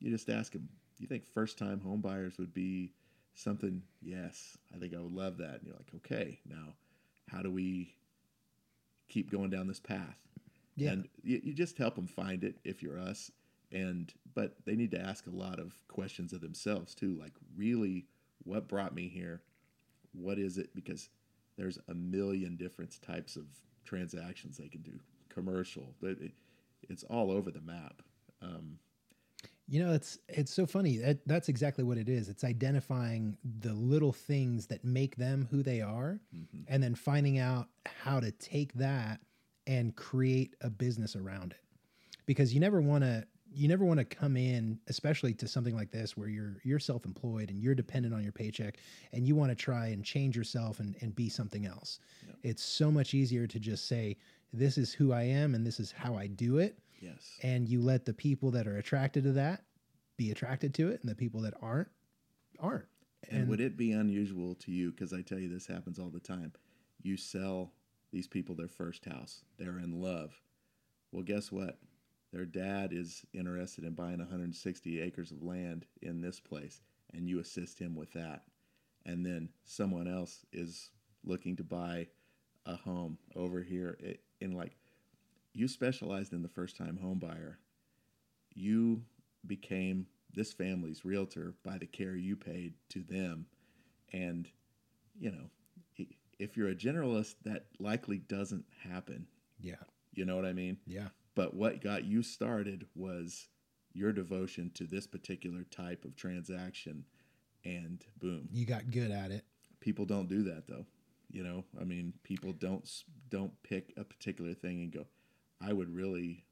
you just ask them you think first time home buyers would be something? Yes i think i would love that. And you're like okay now how do we keep going down this path? Yeah. and you, you just help them find it if you're us. And but they need to ask a lot of questions of themselves too like really what brought me here? What is it? Because there's a million different types of transactions they can do commercial it's all over the map um, You know, it's it's so funny. That, that's exactly what it is. It's identifying the little things that make them who they are, mhm. and then finding out how to take that and create a business around it. Because you never want to you never want to come in, especially to something like this where you're you're self-employed and you're dependent on your paycheck and you want to try and change yourself and, and be something else. Yep. It's so much easier to just say, this is who I am and this is how I do it yes and you let the people that are attracted to that be attracted to it and the people that aren't aren't And, would it be unusual to you? Because I tell you, this happens all the time. You sell these people their first house, they're in love. Well, guess what? Their dad is interested in buying 160 acres of land in this place, and you assist him with that. And then someone else is looking to buy a home over here. In like, you specialized in the first time home buyer. You became this family's realtor by the care you paid to them. And, you know, if you're a generalist, that likely doesn't happen. yeah You know what I mean? yeah But what got you started was your devotion to this particular type of transaction. And boom, you got good at it people don't do that though. You know, I mean, people don't don't pick a particular thing and go, "I would really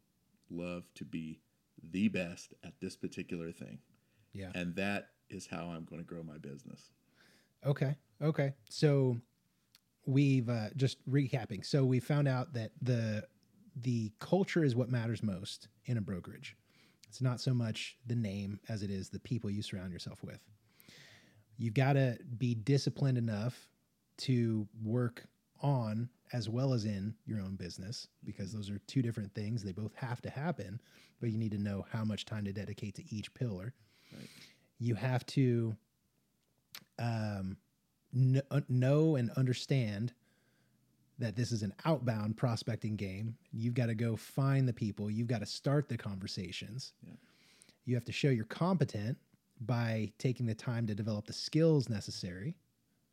love to be the best at this particular thing," yeah and that is how I'm going to grow my business. okay okay so we've uh, just recapping so we found out that the the culture is what matters most in a brokerage. It's not so much the name as it is the people you surround yourself with. You've got to be disciplined enough to work on as well as in your own business because those are two different things. They both have to happen but you need to know how much time to dedicate to each pillar. Right. you have to um, kn- uh, know and understand that this is an outbound prospecting game. You've got to go find the people. You've got to start the conversations. Yeah. You have to show you're competent by taking the time to develop the skills necessary.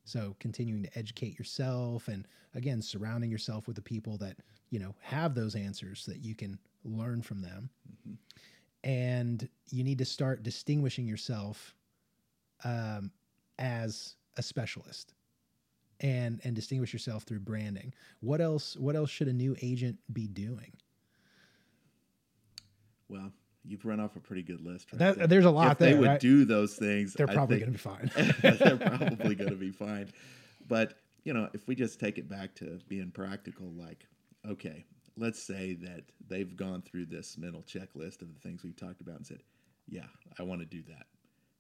So continuing to educate yourself and again surrounding yourself with the people that, you know, have those answers so that you can learn from them. Mhm. And you need to start distinguishing yourself um, as a specialist and and distinguish yourself through branding. What else what else should a new agent be doing? Well, you've run off a pretty good list. Right That, there. there's a lot if they would right? do those things, They're probably going to be fine. they're probably going to be fine. But, you know, if we just take it back to being practical, like, okay, let's say that they've gone through this mental checklist of the things we've talked about and said, yeah, I want to do that.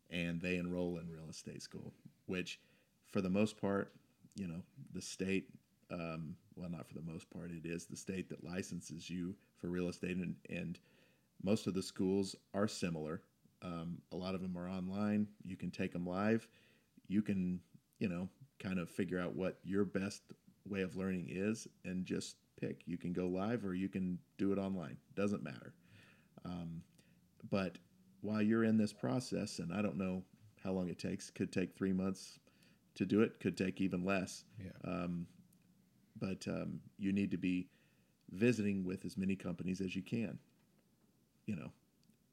And they enroll in real estate school, which for the most part, you know, the state Um, well, not for the most part. It is the state that licenses you for real estate, and, and most of the schools are similar. Um, a lot of them are online. You can take them live. You can, you know, kind of figure out what your best way of learning is and just pick. You can go live or you can do it online. Doesn't matter. Um, but while you're in this process, and I don't know how long it takes, could take three months to do it, could take even less. Yeah. Um, but um, you need to be visiting with as many companies as you can, you know,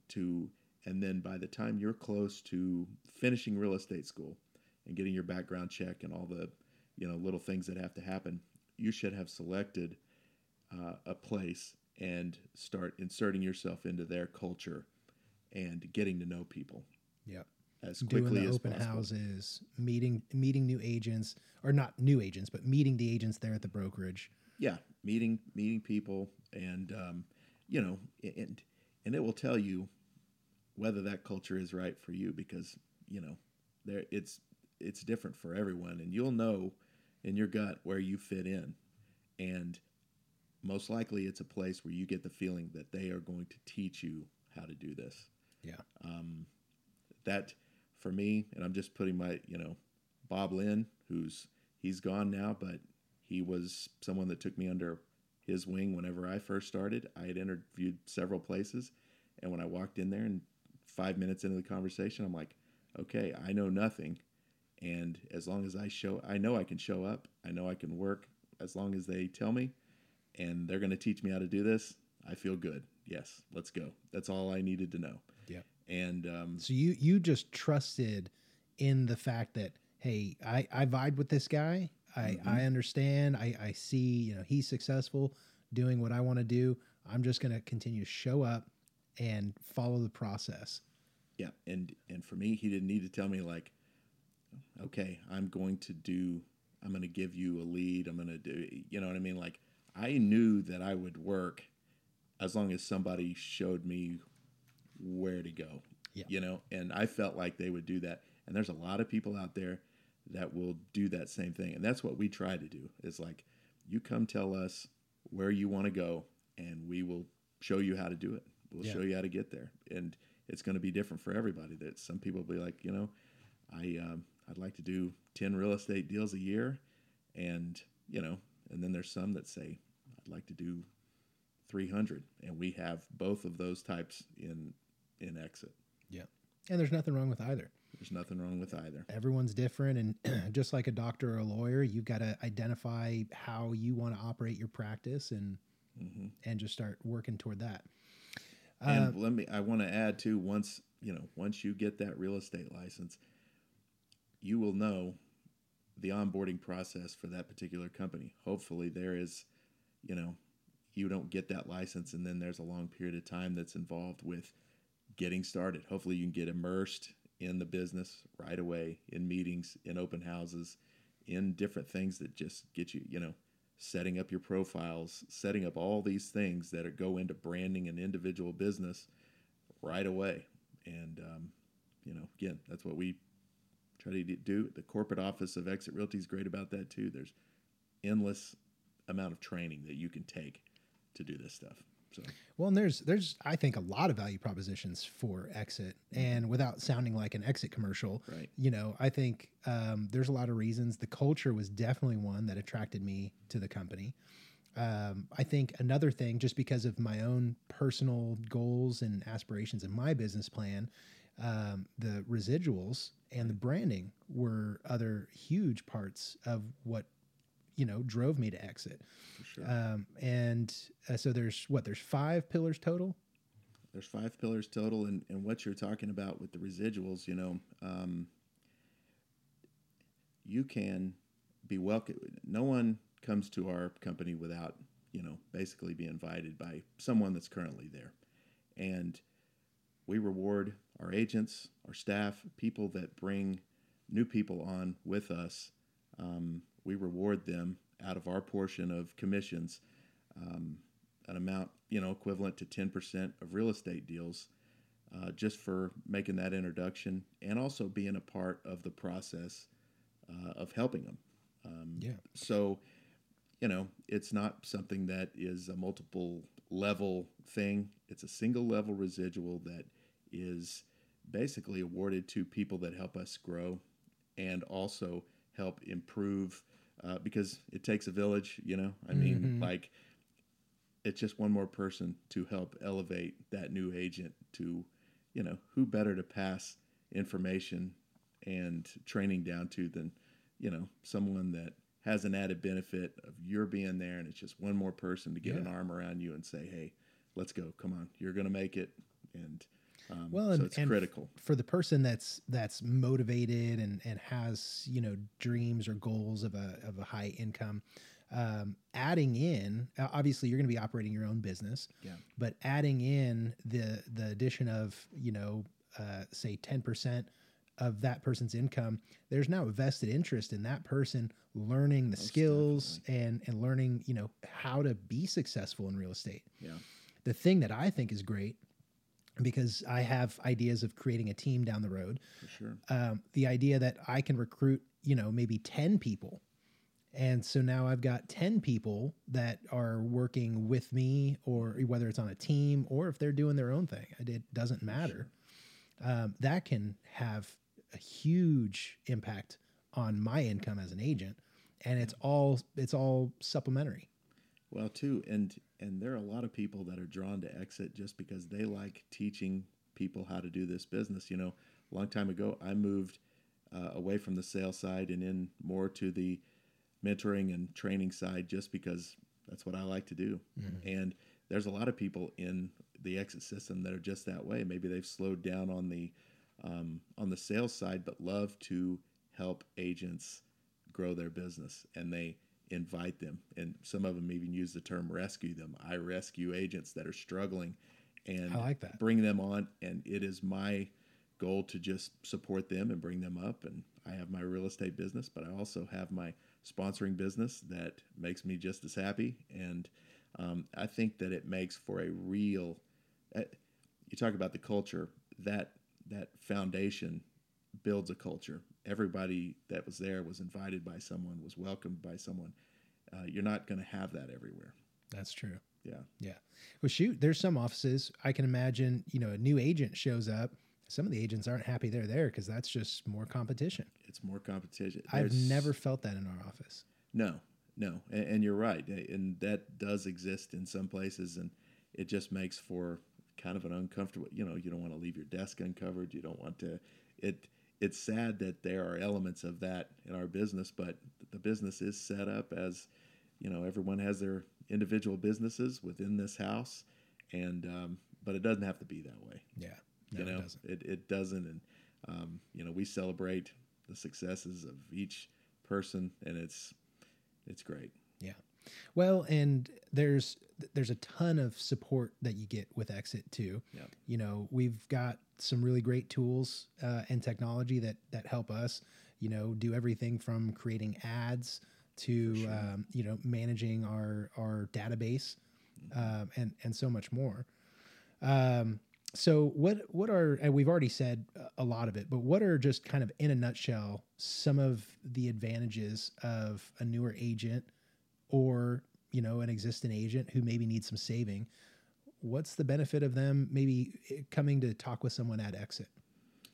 to, and then by the time you're close to finishing real estate school and getting your background check and all the, you know, little things that have to happen, you should have selected uh, a place and start inserting yourself into their culture and getting to know people Yep. As Doing the as open possible. houses, meeting meeting new agents, or not new agents, but meeting the agents there at the brokerage. yeah meeting meeting people and um, you know and and it will tell you whether that culture is right for you because you know there it's it's different for everyone and you'll know in your gut where you fit in and most likely it's a place where you get the feeling that they are going to teach you how to do this Yeah. um, that for me, and I'm just putting my, you know, Bob Lynn, who's he's gone now, but he was someone that took me under his wing whenever I first started. I had interviewed several places, and when I walked in there and five minutes into the conversation, I'm like, okay, I know nothing, and as long as I show, I know I can show up, I know I can work, as long as they tell me, and they're going to teach me how to do this. I feel good. Yes, let's go. That's all I needed to know. Yeah. And um, So you you just trusted in the fact that hey, I I vibe with this guy. I Mhm. I understand. I I see you know he's successful doing what I want to do. I'm just going to continue to show up and follow the process. Yeah, and and for me, he didn't need to tell me like, okay, I'm going to do, I'm going to give you a lead. I'm going to do, you know what I mean? Like, I knew that I would work as long as somebody showed me where to go. Yeah. You know, and I felt like they would do that. And there's a lot of people out there that will do that same thing, and that's what we try to do. Is like, you come tell us where you want to go, and we will show you how to do it. We'll Yeah. show you how to get there, and it's going to be different for everybody. That some people will be like, you know, I um, I'd like to do ten real estate deals a year, and you know, and then there's some that say I'd like to do three hundred, and we have both of those types in in exit. Yeah. And there's nothing wrong with either. There's nothing wrong with either. Everyone's different, and just like a doctor or a lawyer, you've got to identify how you want to operate your practice and hmm and just start working toward that. And let me I want to add too once, you know, once you get that real estate license, you will know the onboarding process for that particular company. Hopefully there is, you know, you don't get that license and then there's a long period of time that's involved with getting started. Hopefully you can get immersed in the business right away in meetings, in open houses, in different things that just get you, you know, setting up your profiles, setting up all these things that are, go into branding an individual business right away. And, um, you know, again, that's what we try to do. The corporate office of Exit Realty is great about that too. There's endless amount of training that you can take to do this stuff. So, Well, and there's there's I think a lot of value propositions for exit, and without sounding like an exit commercial, right. you know, I think um, there's a lot of reasons. The culture was definitely one that attracted me to the company. Um, I think another thing, just because of my own personal goals and aspirations in my business plan, um, the residuals and the branding were other huge parts of what you know drove me to exit. For sure. Um, and uh, so there's what there's five pillars total. There's five pillars total, and, and what you're talking about with the residuals, you know, um, you can be welcome. No one comes to our company without, you know, basically be invited by someone that's currently there. And we reward our agents, our staff, people that bring new people on with us. Um, we reward them out of our portion of commissions um, an amount, you know, equivalent to 10% of real estate deals uh, just for making that introduction and also being a part of the process uh, of helping them. Um, Yeah. So, you know, it's not something that is a multiple level thing. It's a single level residual that is basically awarded to people that help us grow and also help improve uh, because it takes a village, you know. I mean, Mhm. like it's just one more person to help elevate that new agent to, you know, who better to pass information and training down to than, you know, someone that has an added benefit of your being there and it's just one more person to get an arm around you and say, hey, let's go, come on, you're going to make it. And um, Well, so and- it's and critical. for the person that's that's motivated and and has you know dreams or goals of a of a high income um, adding in obviously you're going to be operating your own business Yeah. but adding in the the addition of you know uh, say 10% of that person's income there's now a vested interest in that person learning the Most skills and and learning you know how to be successful in real estate Yeah. the thing that i think is great because i have ideas of creating a team down the road For sure. um, the idea that I can recruit, you know, maybe 10 people. And so now I've got 10 people that are working with me, or whether it's on a team or if they're doing their own thing, it- doesn't matter. Um, that can have a huge impact on my income as an agent. And it's all it's all supplementary. Well, too, and and there are a lot of people that are drawn to exit just because they like teaching people how to do this business. You know, a long time ago, I moved uh, away from the sales side and in more to the mentoring and training side just because that's what I like to do. And there's a lot of people in the exit system that are just that way. Maybe they've slowed down on the um, on the sales side, but love to help agents grow their business, and they invite them. And some of them even use the term rescue them. I rescue agents that are struggling, and I like that. bring them on. And it is my goal to just support them and bring them up. And I have my real estate business, but I also have my sponsoring business that makes me just as happy. And um, I think that it makes for a real. Uh, you talk about the culture that that foundation builds a culture. Everybody that was there was invited by someone, was welcomed by someone. Uh, you're not going to have that everywhere. That's true. Yeah. Yeah. Well, shoot, there's some offices I can imagine, you know, a new agent shows up. Some of the agents aren't happy they're there because that's just more competition. It's more competition. I've never felt that in our office. No, no, and, and you're right, and that does exist in some places, and it just makes for kind of an uncomfortable. You know, you don't want to leave your desk uncovered. You don't want to. It. It's sad that there are elements of that in our business, but the business is set up as, you know, everyone has their individual businesses within this house, and um, but it doesn't have to be that way. Yeah. No, you know, it doesn't. It, it doesn't, and um, you know, we celebrate the successes of each person, and it's it's great. Well, and there's there's a ton of support that you get with Exit too. Yeah. You know, we've got some really great tools uh, and technology that that help us. You know, do everything from creating ads to sure. um, you know managing our our database Mm-hmm. um, and and so much more. Um, so what what are and we've already said a lot of it, but what are just kind of in a nutshell some of the advantages of a newer agent or you know an existing agent who maybe needs some saving? What's the benefit of them maybe eh, coming to talk with someone at exit?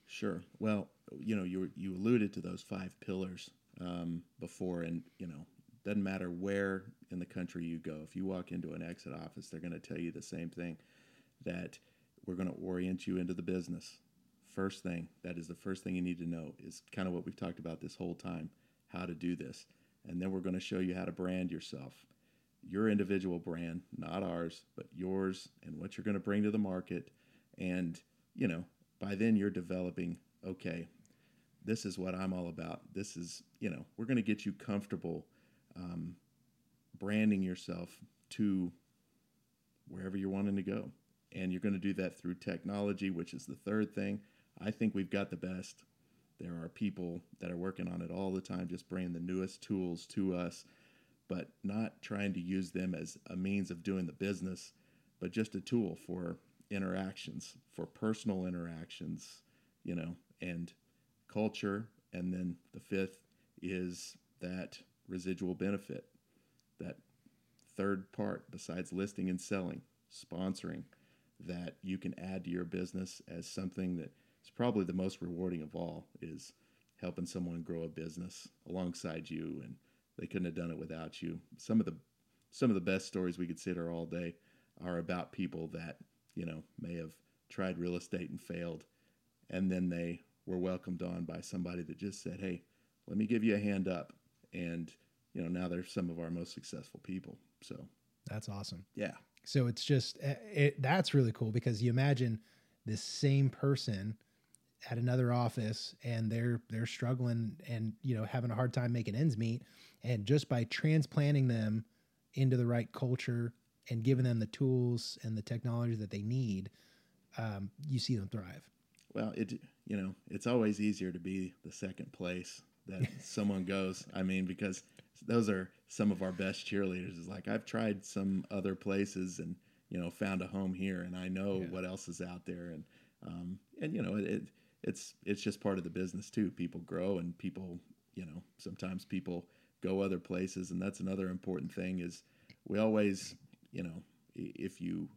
Sure. Well, you know, you you alluded to those five pillars um, before, and you know, doesn't matter where in the country you go. If you walk into an exit office, they're going to tell you the same thing that we're going to orient you into the business. First thing, that is the first thing you need to know is kind of what we've talked about this whole time, how to do this. And then we're going to show you how to brand yourself. Your individual brand, not ours, but yours and what you're going to bring to the market. And, you know, by then you're developing, okay, this is what I'm all about. This is, you know, we're going to get you comfortable um, branding yourself to wherever you're wanting to go. And you're going to do that through technology, which is the third thing. I think we've got the best. There are people that are working on it all the time, just bringing the newest tools to us, but not trying to use them as a means of doing the business, but just a tool for interactions, for personal interactions, you know, and culture. And then the fifth is that residual benefit. that third part besides listing and selling, sponsoring, that you can add to your business as something that is probably the most rewarding of all is helping someone grow a business alongside you and they couldn't have done it without you. Some of the some of the best stories we could sit here all day are about people that, you know, may have tried real estate and failed and then they were welcomed on by somebody that just said, "Hey, let me give you a hand up." And, you know, now they're some of our most successful people. So, That's awesome. yeah. So it's just uh, it, that's really cool because you imagine this same person at another office and they're they're struggling and you know having a hard time making ends meet and just by transplanting them into the right culture and giving them the tools and the technology that they need um, you see them thrive Well, it you know, it's always easier to be the second place that someone goes. I mean, because those are some of our best cheerleaders. Is like I've tried some other places and you know found a home here, and I know Yeah. what else is out there, and um, and you know it, it it's it's just part of the business too. People grow, and people you know sometimes people go other places, and that's another important thing. Is we always you know if you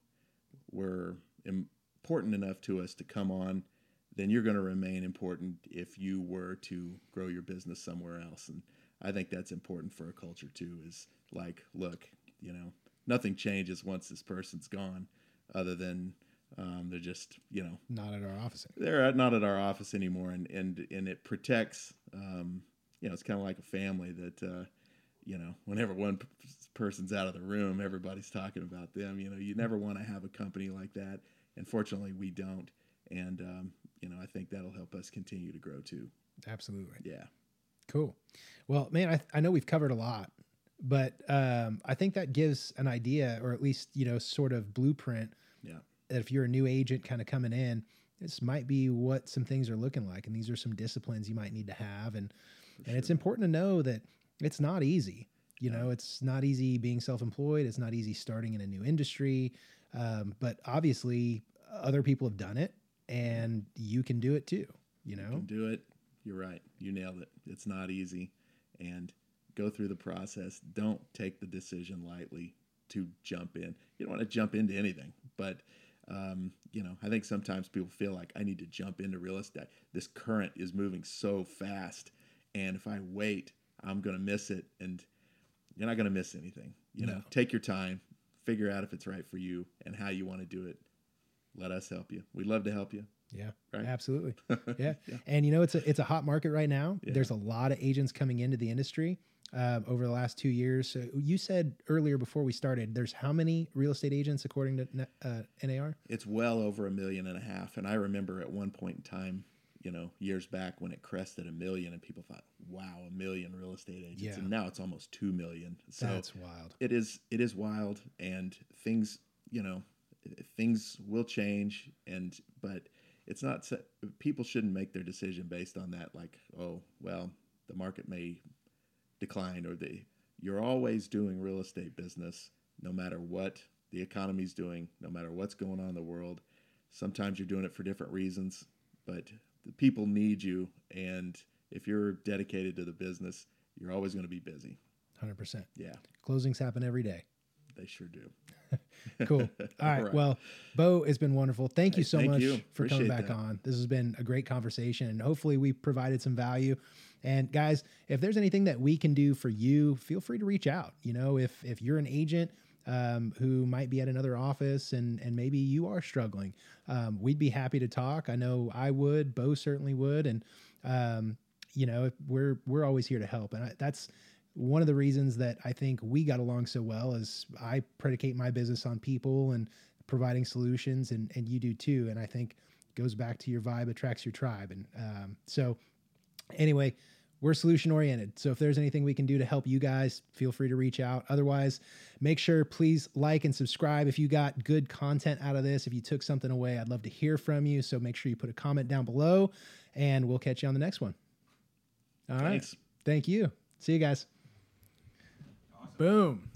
were important enough to us to come on, then you're going to remain important if you were to grow your business somewhere else. And I think that's important for a culture too. Is like, look, you know, nothing changes once this person's gone, other than um, they're just, you know, not at our office they're at, not at our office anymore, and and and it protects. Um, you know, it's kind of like a family that. Uh, you know, whenever one p- person's out of the room, everybody's talking about them. You know, you never want to have a company like that, and fortunately, we don't. And um, you know, I think that'll help us continue to grow too. absolutely Yeah, Cool. Well, man, I, I know we've covered a lot, but um, I think that gives an idea, or at least you know, sort of blueprint. Yeah. That if you're a new agent, kind of coming in, this might be what some things are looking like, and these are some disciplines you might need to have, and and it's important to know that it's not easy. You know, it's not easy being self-employed. It's not easy starting in a new industry, um, but obviously other people have done it, and you can do it too. You know, you can do it. You're right. You nailed it. It's not easy, and go through the process. Don't take the decision lightly to jump in. You don't want to jump into anything, but um, you know, I think sometimes people feel like I need to jump into real estate. This current is moving so fast, and if I wait, I'm going to miss it. And you're not going to miss anything. You know, take your time, figure out if it's right for you and how you want to do it. Let us help you. We'd love to help you. Yeah, Right. absolutely. Yeah. Yeah. and you know it's a it's a hot market right now. Yeah. There's a lot of agents coming into the industry uh, over the last two years. So you said earlier before we started, there's how many real estate agents according to uh, NAR? It's well over a million and a half. And I remember at one point in time, you know, years back when it crested a million and people thought, wow, a million real estate agents. Yeah. And now it's almost 2 million. So That's wild. it is, it is wild and things, you know, things will change and, but it's not, people shouldn't make their decision based on that. Like, oh, well, the market may decline or the, you're always doing real estate business no matter what the economy's doing, no matter what's going on in the world. Sometimes you're doing it for different reasons, but the people need you. And if you're dedicated to the business, you're always going to be busy. Hundred percent. Yeah, Closings happen every day. they sure do. Cool. All right. right. Well, Bo, it's been wonderful. Thank you so thank much you. for coming back that. on. This has been a great conversation, and hopefully we provided some value. And guys, if there's anything that we can do for you, feel free to reach out. You know, if if you're an agent um, who might be at another office and and maybe you are struggling, um, we'd be happy to talk. I know I would. Bo certainly would, and um, you know, we're we're always here to help. And I, that's one of the reasons that I think we got along so well is I predicate my business on people and providing solutions and, and you do too. And I think goes back to your vibe attracts your tribe. And um, so anyway, we're solution oriented. So if there's anything we can do to help you guys, feel free to reach out. Otherwise, make sure please like and subscribe. If you got good content out of this, if you took something away, I'd love to hear from you. So make sure you put a comment down below and we'll catch you on the next one. All right. Thanks. Thank you. See you guys. Boom.